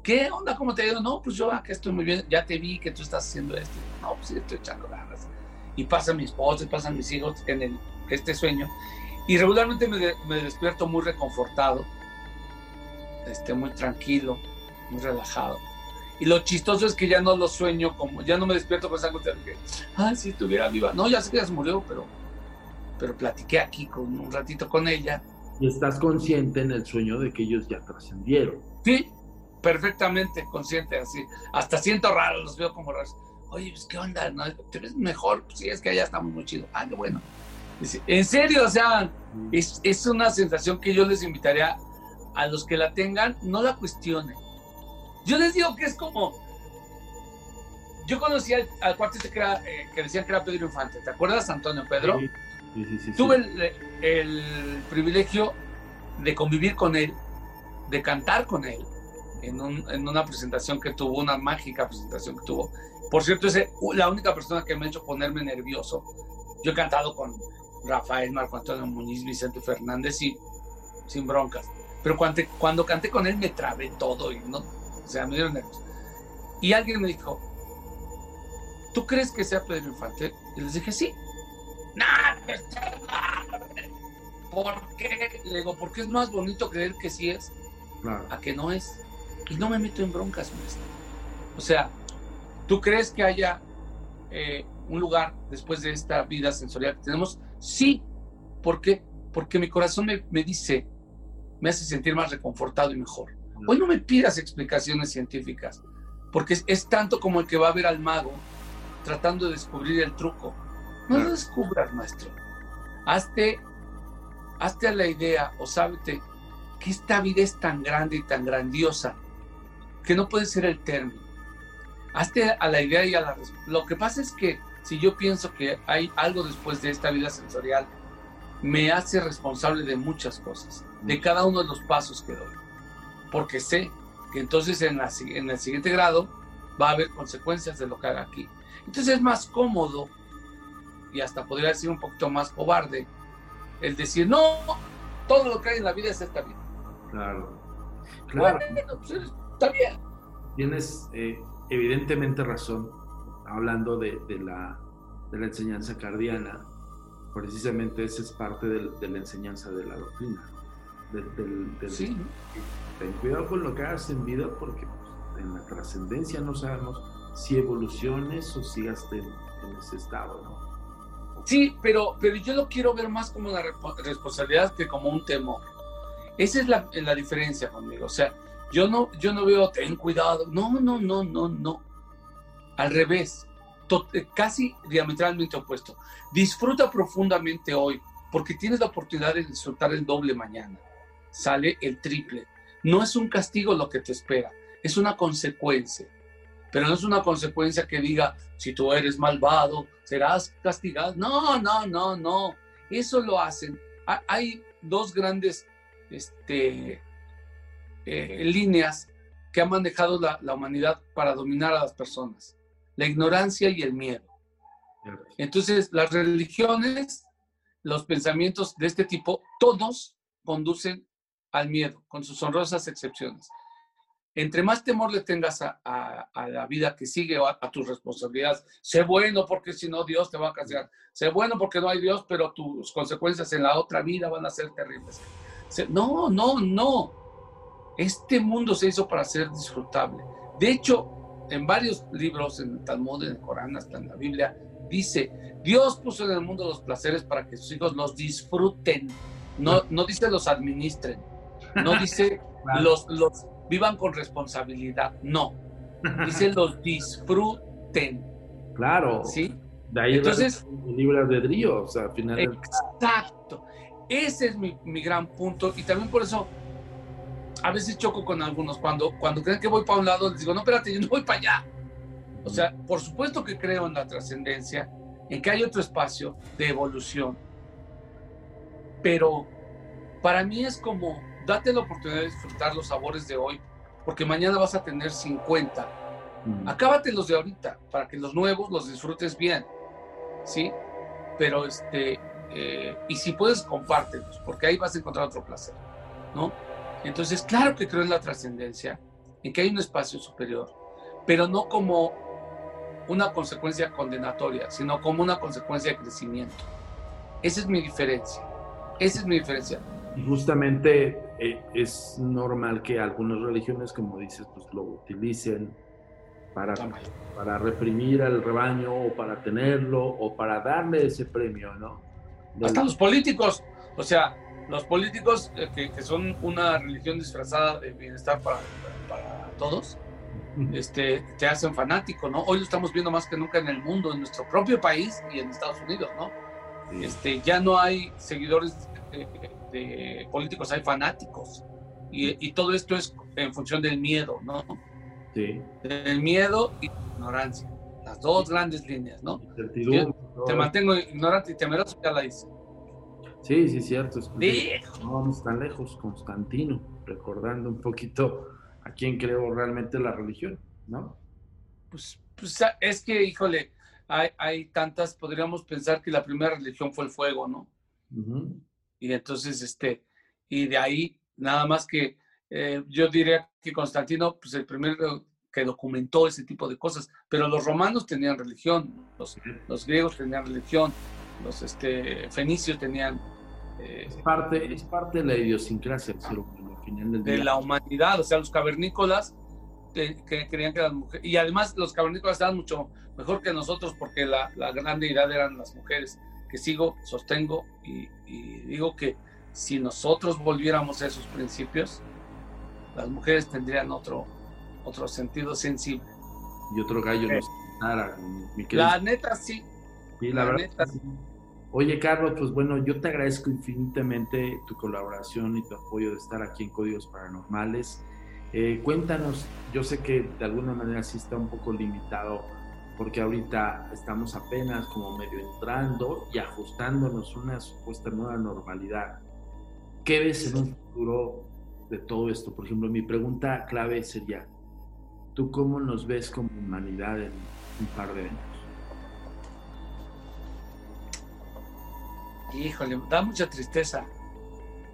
¿Qué onda? ¿Cómo te digo? No, pues yo aquí estoy muy bien, ya te vi que tú estás haciendo esto. No, pues sí, estoy echando ganas. Y pasa mi esposa, y pasan mis hijos en el este sueño. Y regularmente me, me despierto muy reconfortado, este, muy tranquilo, muy relajado. Y lo chistoso es que ya no lo sueño como, ya no me despierto de que, ah, si estuviera viva. No, ya sé que ya se murió, pero, pero platiqué aquí con un ratito con ella. Y estás consciente en el sueño de que ellos ya trascendieron. Sí, perfectamente consciente, así. Hasta siento raro, los veo como raros. Oye, pues, ¿qué onda? ¿No? ¿Te ves mejor? Pues sí, es que allá estamos muy chido. Ah, qué bueno. En serio, o sea, es, es, una sensación que yo les invitaría a los que la tengan, no la cuestionen. Yo les digo que es como, yo conocí al, al cuate este que, era, eh, que decían que era Pedro Infante. ¿Te acuerdas, Antonio Pedro? Sí, sí, sí, Tuve el, el privilegio de convivir con él, de cantar con él en, un- en una presentación que tuvo, una mágica presentación que tuvo. Por cierto, es la única persona que me ha hecho ponerme nervioso. Yo he cantado con Rafael, Marco Antonio Muñiz, Vicente Fernández y sin broncas. Pero cuando, cuando canté con él me trabé todo y no, o sea, me dieron nervios. Y alguien me dijo, ¿tú crees que sea Pedro Infante? Y les dije, sí. ¡Nah! no está mal". ¿Por qué? Le digo, porque es más bonito creer que sí es Claro. a que no es. Y no me meto en broncas, maestro. O sea, ¿tú crees que haya eh, un lugar después de esta vida sensorial que tenemos? Sí. ¿Por qué? Porque mi corazón me, me dice, me hace sentir más reconfortado y mejor. Hoy no me pidas explicaciones científicas, porque es, es tanto como el que va a ver al mago tratando de descubrir el truco. No lo descubras, maestro. Hazte, hazte a la idea o sábete que esta vida es tan grande y tan grandiosa que no puede ser el término. Hazte a la idea y a la Lo que pasa es que si yo pienso que hay algo después de esta vida sensorial, me hace responsable de muchas cosas, de cada uno de los pasos que doy. Porque sé que entonces en, la en el siguiente grado va a haber consecuencias de lo que haga aquí. Entonces es más cómodo y hasta podría decir un poquito más cobarde el decir, no, todo lo que hay en la vida es esta vida. Claro. Claro. Bueno, pues, está bien. Tienes eh, evidentemente razón hablando de, de la, de la enseñanza cardiana. Precisamente esa es parte de la enseñanza de la doctrina. Sí. Ten cuidado con lo que hagas en vida porque pues, en la trascendencia no sabemos si evoluciones o sigas en, en ese estado, ¿no? Sí, pero, pero yo lo quiero ver más como una responsabilidad que como un temor. Esa es la, la diferencia conmigo. O sea, yo no, yo no veo, ten cuidado. No, no, no, no, no. Al revés, eh, casi diametralmente opuesto. Disfruta profundamente hoy, porque tienes la oportunidad de disfrutar el doble mañana. Sale el triple. No es un castigo lo que te espera, es una consecuencia. Pero no es una consecuencia que diga, si tú eres malvado, serás castigado. No, no, no, no. Eso lo hacen. Ha- Hay dos grandes este, eh, líneas que ha manejado la, humanidad para dominar a las personas. La ignorancia y el miedo. Entonces, las religiones, los pensamientos de este tipo, todos conducen al miedo, con sus honrosas excepciones. Entre más temor le tengas a, la vida que sigue o a, a tus responsabilidades, sé bueno porque si no Dios te va a castigar. Sé bueno porque no hay Dios, pero tus consecuencias en la otra vida van a ser terribles. Sé- no, no, no. Este mundo se hizo para ser disfrutable. De hecho, en varios libros, en el Talmud, en el Corán, hasta en la Biblia, dice, Dios puso en el mundo los placeres para que sus hijos los disfruten. No, no dice los administren. No dice los, los vivan con responsabilidad. No. Dice los disfruten. Claro. ¿Sí? De ahí Entonces- el libre albedrío, o sea, al final Exacto. Ese es mi, mi gran punto. Y también por eso a veces choco con algunos. Cuando, cuando creen que voy para un lado, les digo, no, espérate, yo no voy para allá. O sea, por supuesto que creo en la trascendencia, en que hay otro espacio de evolución. Pero para mí es como, date la oportunidad de disfrutar los sabores de hoy, porque mañana vas a tener 50. Acábate los de ahorita, para que los nuevos los disfrutes bien. ¿Sí? Pero este, eh, y si puedes, compártelos, porque ahí vas a encontrar otro placer, ¿no? Entonces, claro que creo en la trascendencia, en que hay un espacio superior, pero no como una consecuencia condenatoria, sino como una consecuencia de crecimiento. Esa es mi diferencia. Esa es mi diferencia. Y justamente eh, es normal que algunas religiones, como dices, pues lo utilicen para, para reprimir al rebaño o para tenerlo o para darle ese premio, ¿no? Hasta los políticos, o sea, los políticos eh, que, que son una religión disfrazada de bienestar para, para todos, este, te hacen fanático, ¿no? Hoy lo estamos viendo más que nunca en el mundo, en nuestro propio país y en Estados Unidos, ¿no? Este, ya no hay seguidores de, de políticos, hay fanáticos. Y, y todo esto es en función del miedo, ¿no? Sí. Del miedo y ignorancia. las dos grandes líneas, ¿no? te mantengo ignorante y temeroso, ya la hice. Sí, sí, cierto. No vamos tan lejos, Constantino, recordando un poquito a quién creó realmente la religión, ¿no? Pues, pues es que, híjole, hay, hay, tantas, podríamos pensar que la primera religión fue el fuego, ¿no? Y entonces, este, y de ahí, nada más que eh, yo diría que Constantino, pues el primero que documentó ese tipo de cosas, pero los romanos tenían religión, los, los griegos tenían religión, los este, fenicios tenían... Eh, es, parte, es parte de la idiosincrasia De la humanidad, o sea, los cavernícolas que, creían que las mujeres, y además los cavernícolas estaban mucho mejor que nosotros porque la, la gran deidad eran las mujeres, que sigo, sostengo y, y digo que si nosotros volviéramos a esos principios, las mujeres tendrían otro, otro sentido sensible. Y otro gallo nos La neta sí. la, neta sí. Oye, Carlos, pues bueno, yo te agradezco infinitamente tu colaboración y tu apoyo de estar aquí en Códigos Paranormales. Eh, cuéntanos, yo sé que de alguna manera sí está un poco limitado porque ahorita estamos apenas como medio entrando y ajustándonos una supuesta nueva normalidad. ¿Qué ves en un futuro de todo esto? Por ejemplo, mi pregunta clave sería, ¿tú cómo nos ves como humanidad en un par de años? Híjole, da mucha tristeza,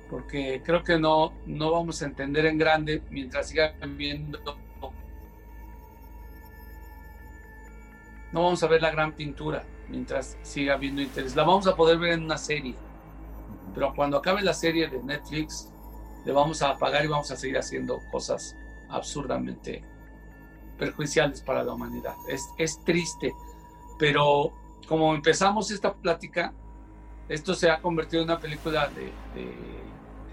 porque creo que no, no vamos a entender en grande mientras siga viendo. No vamos a ver la gran pintura mientras siga habiendo interés. La vamos a poder ver en una serie, pero cuando acabe la serie de Netflix, le vamos a apagar y vamos a seguir haciendo cosas absurdamente perjudiciales para la humanidad. Es, es triste, pero como empezamos esta plática, esto se ha convertido en una película de,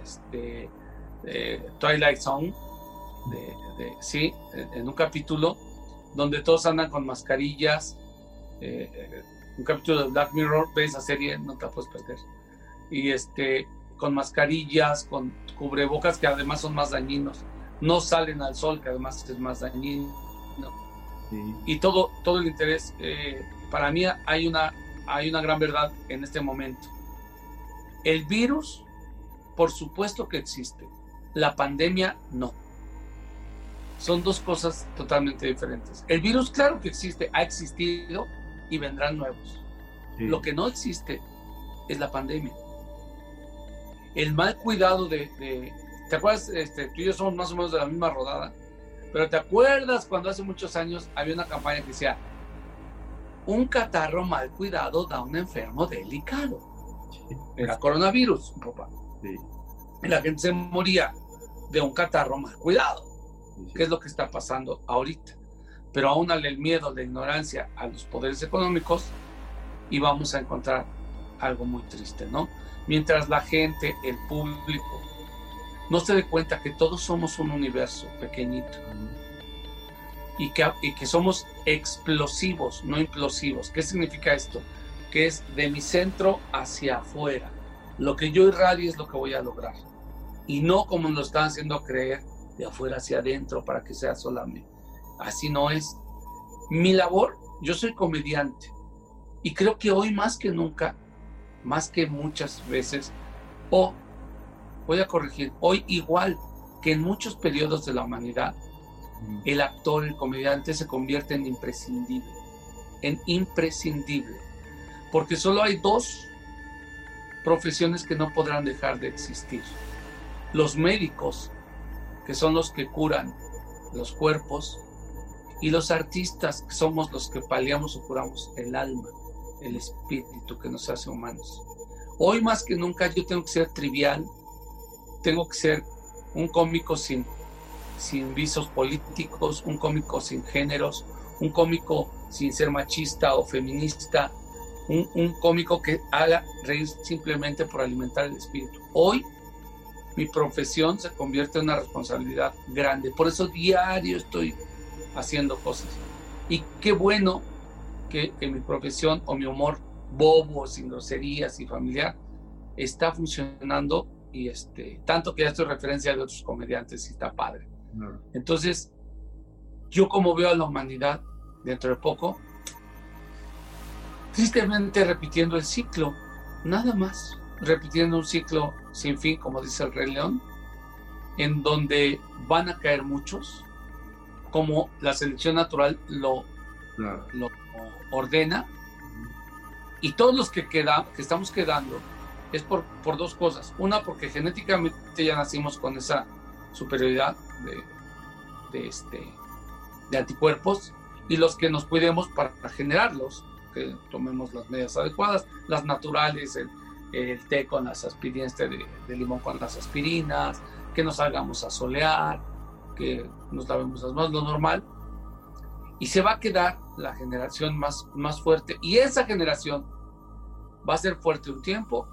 este, Twilight Zone, de, sí, en un capítulo donde todos andan con mascarillas, eh, un capítulo de Black Mirror, ve esa serie, no te la puedes perder. Y este, con mascarillas, con cubrebocas que además son más dañinos, no salen al sol, que además es más dañino. Y todo, todo el interés, eh, para mí hay una, hay una gran verdad en este momento. El virus, por supuesto que existe, la pandemia no. Son dos cosas totalmente diferentes. El virus, claro que existe, ha existido y vendrán nuevos. Lo que no existe es la pandemia el mal cuidado de, ¿te acuerdas? Este, tú y yo somos más o menos de la misma rodada, pero ¿te acuerdas cuando hace muchos años había una campaña que decía, un catarro mal cuidado da un enfermo delicado? Era coronavirus, papá. Y la gente se moría de un catarro mal cuidado. ¿Qué es lo que está pasando ahorita? Pero aún al el miedo, la ignorancia a los poderes económicos, y vamos a encontrar algo muy triste, ¿no? mientras la gente, el público, no se dé cuenta que todos somos un universo pequeñito y que, que somos explosivos, no implosivos. ¿Qué significa esto? Que es de mi centro hacia afuera. Lo que yo irradie es lo que voy a lograr. Y no como nos están haciendo creer de afuera hacia adentro para que sea solamente. Así no es. Mi labor, yo soy comediante. Y creo que hoy más que nunca más que muchas veces, o voy a corregir, hoy igual que en muchos periodos de la humanidad, el actor, el comediante se convierte en imprescindible, en imprescindible, porque solo hay dos profesiones que no podrán dejar de existir. Los médicos, que son los que curan los cuerpos, y los artistas, que somos los que paliamos o curamos el alma el espíritu que nos hace humanos. Hoy más que nunca yo tengo que ser trivial, tengo que ser un cómico sin, sin visos políticos, un cómico sin géneros, un cómico sin ser machista o feminista, un, un cómico que haga reír simplemente por alimentar el espíritu. Hoy mi profesión se convierte en una responsabilidad grande, por eso diario estoy haciendo cosas. Y qué bueno que, mi profesión o mi humor bobo, sin groserías y familiar está funcionando y este, tanto que ya estoy referencia de otros comediantes y está padre. Entonces, yo como veo a la humanidad dentro de poco, tristemente repitiendo el ciclo, nada más, repitiendo un ciclo sin fin, como dice el Rey León, en donde van a caer muchos, como la selección natural lo, lo ordena, y todos los que, queda, que estamos quedando es por, por dos cosas. Una, porque genéticamente ya nacimos con esa superioridad de, este, de anticuerpos, y los que nos cuidemos para generarlos, que tomemos las medidas adecuadas, las naturales, el, el té con las aspirinas, de, de, limón con las aspirinas, que nos salgamos a solear, que nos lavemos las manos, lo normal. Y se va a quedar la generación más, más fuerte. Y esa generación va a ser fuerte un tiempo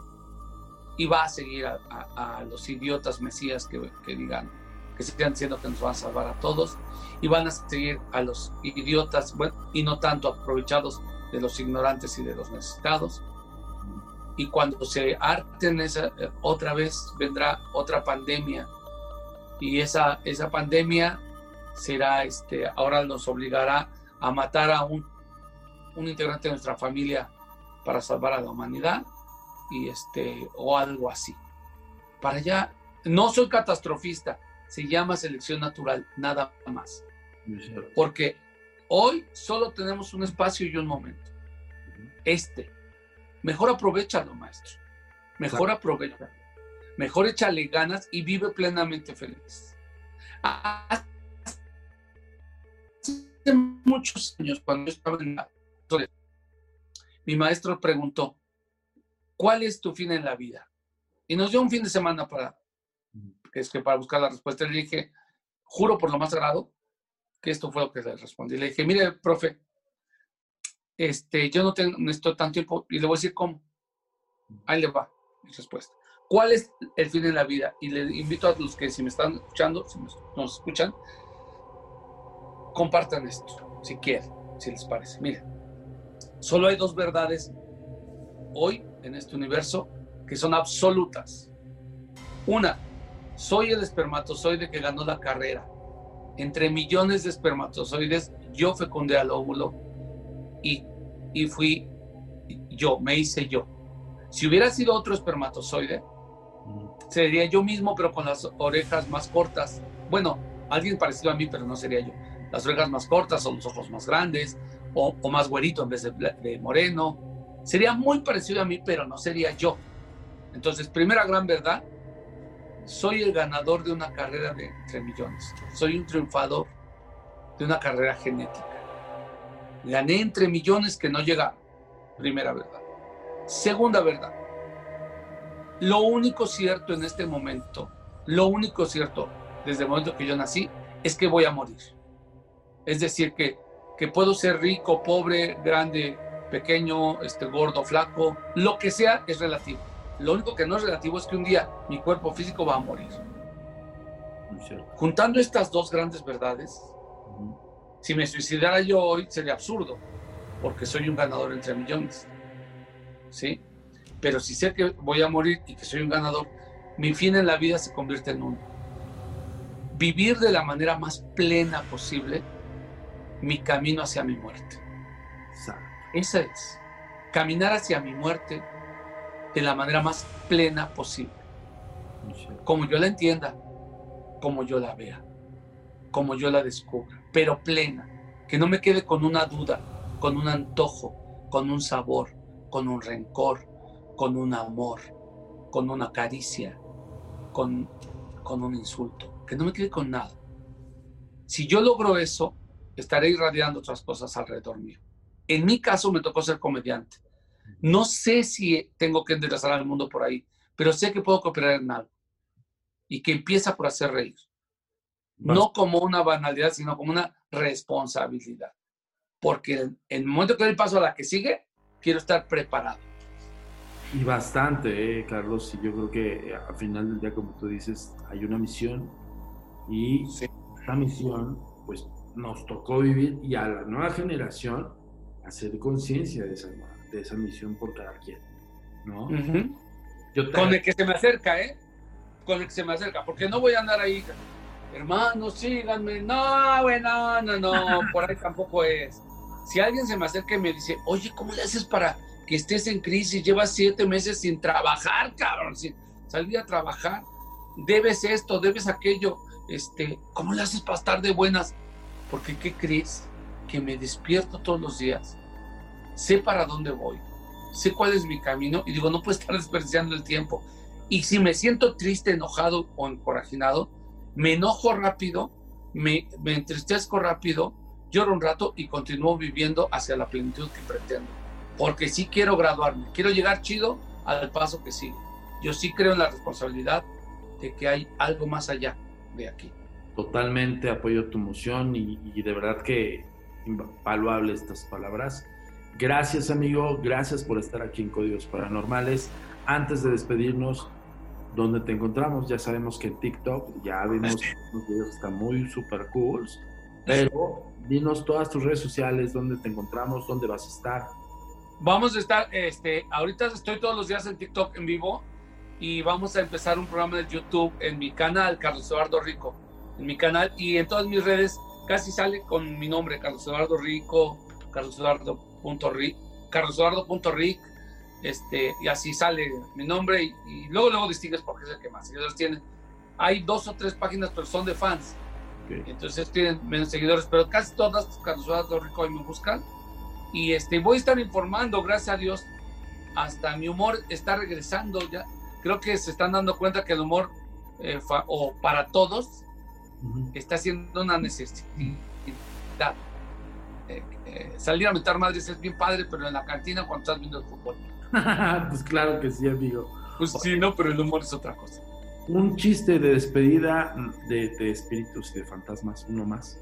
y va a seguir a, los idiotas mesías que, que digan, que sigan diciendo que nos van a salvar a todos y van a seguir a los idiotas y no tanto aprovechados de los ignorantes y de los necesitados. Y cuando se harten esa, otra vez vendrá otra pandemia y esa, esa pandemia será, este, ahora nos obligará a matar a un, un integrante de nuestra familia para salvar a la humanidad y este, o algo así. Para allá, no soy catastrofista, se llama selección natural, nada más. Porque hoy solo tenemos un espacio y un momento. Este. Mejor aprovechalo, maestro. Mejor aprovecha. Mejor échale ganas y vive plenamente feliz. Hace muchos años, cuando yo estaba en la... Mi maestro preguntó, ¿cuál es tu fin en la vida? Y nos dio un fin de semana para, es que para buscar la respuesta. Le dije, juro por lo más sagrado, que esto fue lo que le respondí. Le dije, mire, profe, este, yo no tengo, necesito tanto tiempo y le voy a decir cómo. Ahí le va mi respuesta. ¿Cuál es el fin en la vida? Y le invito a los que si me están escuchando, si nos escuchan, compartan esto, si quieren, si les parece. Miren, solo hay dos verdades hoy en este universo que son absolutas. Una, soy el espermatozoide que ganó la carrera. Entre millones de espermatozoides, yo fecundé al óvulo y, y fui yo, me hice yo. Si hubiera sido otro espermatozoide, sería yo mismo, pero con las orejas más cortas. Bueno, alguien parecido a mí, pero no sería yo. Las orejas más cortas o los ojos más grandes, o, o más güerito en vez de, de moreno. Sería muy parecido a mí, pero no sería yo. Entonces, primera gran verdad, soy el ganador de una carrera de entre millones. Soy un triunfador de una carrera genética. Gané entre millones que no llega. Primera verdad. Segunda verdad. Lo único cierto en este momento, lo único cierto desde el momento que yo nací, es que voy a morir. Es decir, que, que puedo ser rico, pobre, grande, pequeño, este, gordo, flaco, lo que sea es relativo. Lo único que no es relativo es que un día mi cuerpo físico va a morir. Juntando estas dos grandes verdades, uh -huh. si me suicidara yo hoy sería absurdo, porque soy un ganador entre millones. ¿Sí? Pero si sé que voy a morir y que soy un ganador, mi fin en la vida se convierte en uno. Vivir de la manera más plena posible mi camino hacia mi muerte. Esa es. Caminar hacia mi muerte de la manera más plena posible. Como yo la entienda, como yo la vea, como yo la descubra, pero plena, que no me quede con una duda, con un antojo, con un sabor, con un rencor, con un amor, con una caricia, con, con un insulto, que no me quede con nada. Si yo logro eso, estaré irradiando otras cosas alrededor mío. En mi caso me tocó ser comediante. No sé si tengo que enderezar al mundo por ahí, pero sé que puedo cooperar en algo y que empieza por hacer reír. No como una banalidad, sino como una responsabilidad. Porque en el momento que doy el paso a la que sigue, quiero estar preparado. Y bastante, eh, Carlos. Y yo creo que eh, al final del día, como tú dices, hay una misión y sí. esta misión, pues nos tocó vivir y a la nueva generación hacer conciencia de esa, de esa misión por cada quien, ¿no? Uh -huh. Yo te... Con el que se me acerca, ¿eh? Con el que se me acerca, porque no voy a andar ahí, hermanos, síganme, no, bueno, no, no, por ahí tampoco es. si alguien se me acerca y me dice, oye, ¿cómo le haces para que estés en crisis? Llevas siete meses sin trabajar, cabrón, sin salir a trabajar. Debes esto, debes aquello. Este, ¿cómo le haces para estar de buenas? Porque, ¿qué crees? Que me despierto todos los días. Sé para dónde voy. Sé cuál es mi camino. Y digo, no puedo estar desperdiciando el tiempo. Y si me siento triste, enojado o encorajinado, me enojo rápido, me, me entristezco rápido, lloro un rato y continúo viviendo hacia la plenitud que pretendo. Porque sí quiero graduarme, quiero llegar chido al paso que sigue. Yo sí creo en la responsabilidad de que hay algo más allá de aquí. Totalmente apoyo tu moción y, y de verdad que invaluable estas palabras. Gracias amigo, gracias por estar aquí en Códigos Paranormales. Antes de despedirnos, ¿dónde te encontramos? Ya sabemos que en TikTok ya vimos unos videos que están muy super cool, pero dinos todas tus redes sociales, dónde te encontramos, dónde vas a estar. Vamos a estar, este, ahorita estoy todos los días en TikTok en vivo y vamos a empezar un programa de YouTube en mi canal, Carlos Eduardo Rico, en mi canal y en todas mis redes casi sale con mi nombre, Carlos Eduardo Rico, Carlos Eduardo.ric, Carlos Eduardo.ric, este, y así sale mi nombre y, y, luego luego distingues porque es el que más seguidores tiene. Hay dos o tres páginas, pero son de fans. Okay. Entonces tienen menos seguidores, pero casi todas Carlos Eduardo Rico ahí me buscan. Y este, voy a estar informando, gracias a Dios, hasta mi humor está regresando ya. Creo que se están dando cuenta que el humor, eh, fa, o para todos. Está siendo una necesidad. Eh, eh, salir a meter madres es bien padre, pero en la cantina cuando estás viendo el fútbol. pues claro que sí, amigo. Pues sí, no, pero el humor es otra cosa. Un chiste de despedida de, de espíritus y de fantasmas, uno más.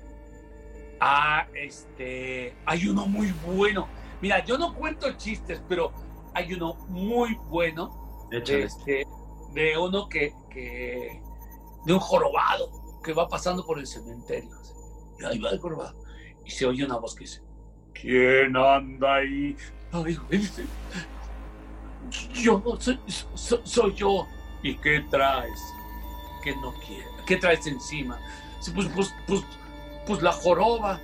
Ah, este, hay uno muy bueno. Mira, yo no cuento chistes, pero hay uno muy bueno. Échale. Este, de uno que, que, de un jorobado que va pasando por el cementerio. Y ahí va el jorobado. Y se oye una voz que dice, ¿quién anda ahí? Ay, dice, yo, soy, soy, soy, yo. ¿Y qué traes? Que no. ¿Qué traes encima? Pues, pues, pues, pues la joroba.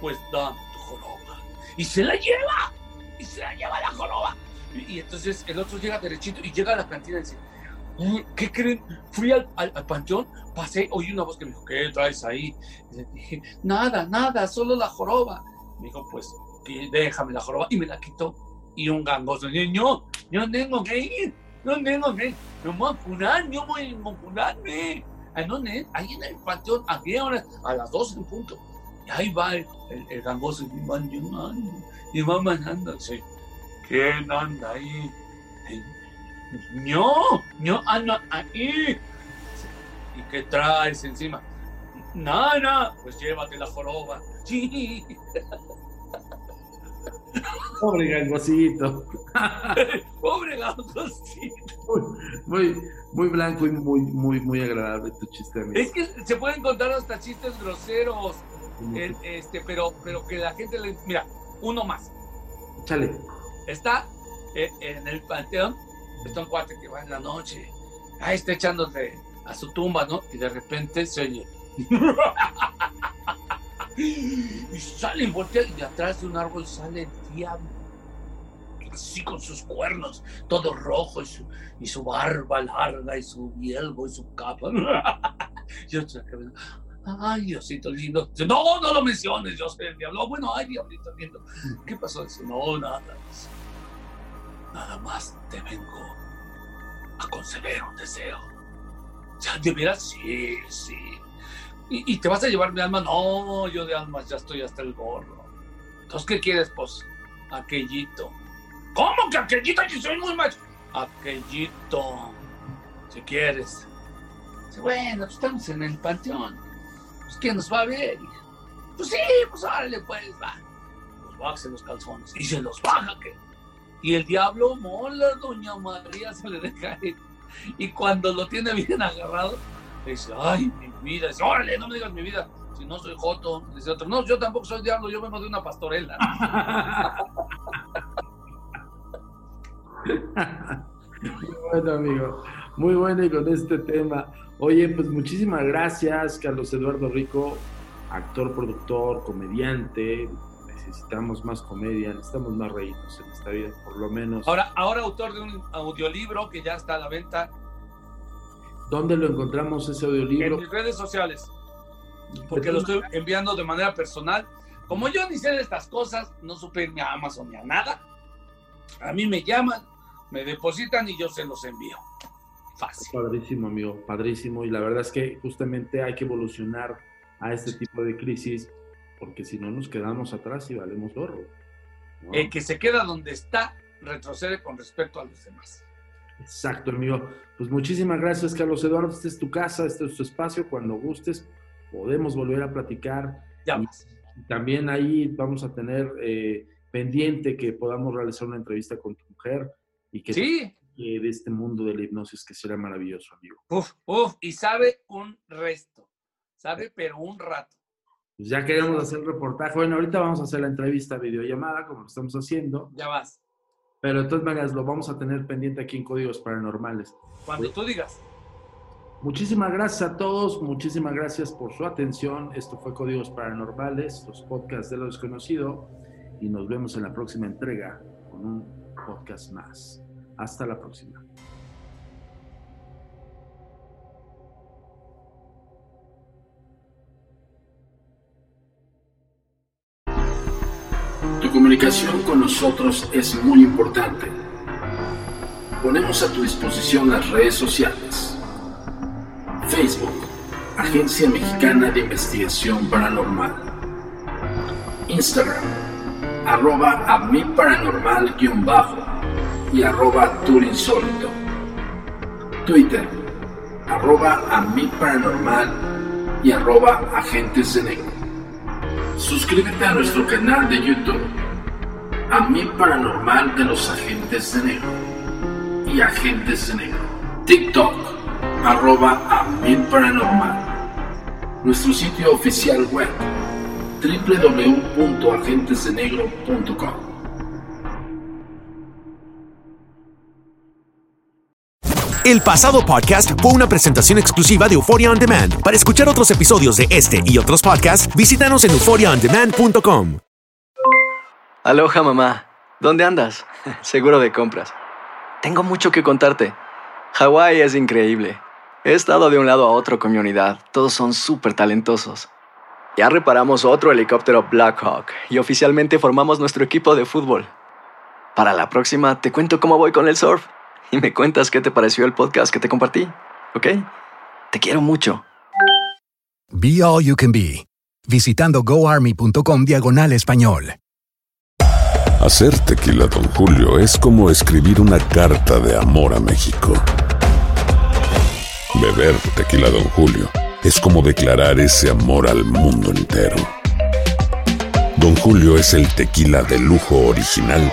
Pues dame tu joroba. Y se la lleva. Y se la lleva la joroba. Y, y entonces el otro llega derechito y llega a la cantina y dice, ¿qué creen? Fui al, al, al, panteón, pasé, oí una voz que me dijo, ¿qué traes ahí? Y dije, nada, nada, solo la joroba. Me dijo, pues, déjame la joroba. Y me la quitó. Y un gangoso, yo, yo tengo que ir, no tengo que ir, no voy a curar, yo voy a curarme. Ahí en el panteón, ¿a qué hora? A las 12 en punto. Y ahí va el, el, el gangoso y va y va mandando, sí. ¿Quién anda ahí? No, no anda ahí. ¿Y qué traes encima? Nada, pues llévate la joroba. Sí. Pobre gangosito. Pobre gangosito. Muy, muy, muy, blanco y muy, muy, muy agradable tu chiste. Amigo. Es que se pueden contar hasta chistes groseros. El, este, pero, pero que la gente le. Mira, uno más. Chale. Está eh, en el panteón. Está un cuate que va en la noche. Ahí está echándose a su tumba, ¿no? Y de repente se oye. y sale y voltea y de atrás de un árbol sale el diablo. Así con sus cuernos todo rojo y su, y su barba larga y su yelmo y su capa. Y otra que ay Diosito lindo no, no lo menciones yo soy el diablo bueno, ay Diablito lindo ¿qué pasó? Dice, no, nada nada más te vengo a conceder un deseo sea, de veras, sí, sí ¿Y, ¿Y, te vas a llevar mi alma? No, yo de almas ya estoy hasta el gorro. Entonces, ¿qué quieres, pues? Aquellito. ¿Cómo que aquellito? Yo soy muy macho. Aquellito. Si quieres. Bueno, pues estamos en el panteón. Pues, ¿quién nos va a ver? Pues sí, pues órale, pues va. Pues bájese los calzones. Y se los baja, ¿qué? Y el diablo mola, doña María se le deja ir. Y cuando lo tiene bien agarrado, dice, ay, mi vida. Dice, órale, no me digas mi vida. Si no soy Joto. Dice otro, no, yo tampoco soy diablo, yo vengo de una pastorela. Muy bueno, amigo. Muy bueno y con este tema. Oye, pues muchísimas gracias, Carlos Eduardo Rico, actor, productor, comediante, necesitamos más comedia, necesitamos más reírnos en esta vida, por lo menos. Ahora, ahora autor de un audiolibro que ya está a la venta. ¿Dónde lo encontramos ese audiolibro? En mis redes sociales. Porque lo estoy enviando de manera personal. Como yo ni sé de estas cosas, no supe ni a Amazon ni a nada. A mí me llaman, me depositan y yo se los envío. Fácil. Padrísimo, amigo, padrísimo. Y la verdad es que justamente hay que evolucionar a este tipo de crisis, porque si no nos quedamos atrás y valemos gorro. ¿no? El que se queda donde está retrocede con respecto a los demás. Exacto, amigo. Pues muchísimas gracias, Carlos Eduardo. Esta es tu casa, este es tu espacio. Cuando gustes, podemos volver a platicar. Ya y también ahí vamos a tener eh, pendiente que podamos realizar una entrevista con tu mujer y que sí. de este mundo de la hipnosis que será maravilloso, amigo. Uf, uf, y sabe un resto, sabe, pero un rato. Pues ya queremos hacer el reportaje. Bueno, ahorita vamos a hacer la entrevista videollamada, como lo estamos haciendo. Ya vas. Pero de todas maneras lo vamos a tener pendiente aquí en Códigos Paranormales. Cuando tú digas. Muchísimas gracias a todos, muchísimas gracias por su atención. Esto fue Códigos Paranormales, los podcasts de lo desconocido, y nos vemos en la próxima entrega con un podcast más. Hasta la próxima. Tu comunicación con nosotros es muy importante. Ponemos a tu disposición las redes sociales. Facebook, Agencia Mexicana de Investigación Paranormal. Instagram, arroba a mi paranormal y arroba. Twitter, arroba a mi paranormal y arroba agentes de negro. Suscríbete a nuestro canal de YouTube, a paranormal de los agentes de negro y agentes de negro. TikTok, arroba a paranormal. Nuestro sitio oficial web, www.agentesdenegro.com. El pasado podcast fue una presentación exclusiva de Euphoria On Demand. Para escuchar otros episodios de este y otros podcasts, visítanos en euphoriaondemand.com. Aloha mamá, ¿dónde andas? Seguro de compras. Tengo mucho que contarte. Hawái es increíble. He estado de un lado a otro con mi unidad. Todos son súper talentosos. Ya reparamos otro helicóptero Blackhawk y oficialmente formamos nuestro equipo de fútbol. Para la próxima te cuento cómo voy con el surf y me cuentas qué te pareció el podcast que te compartí, ¿ok? Te quiero mucho. Be All You Can Be, visitando goarmy.com diagonal español. Hacer tequila, Don Julio, es como escribir una carta de amor a México. Beber tequila, Don Julio, es como declarar ese amor al mundo entero. Don Julio es el tequila de lujo original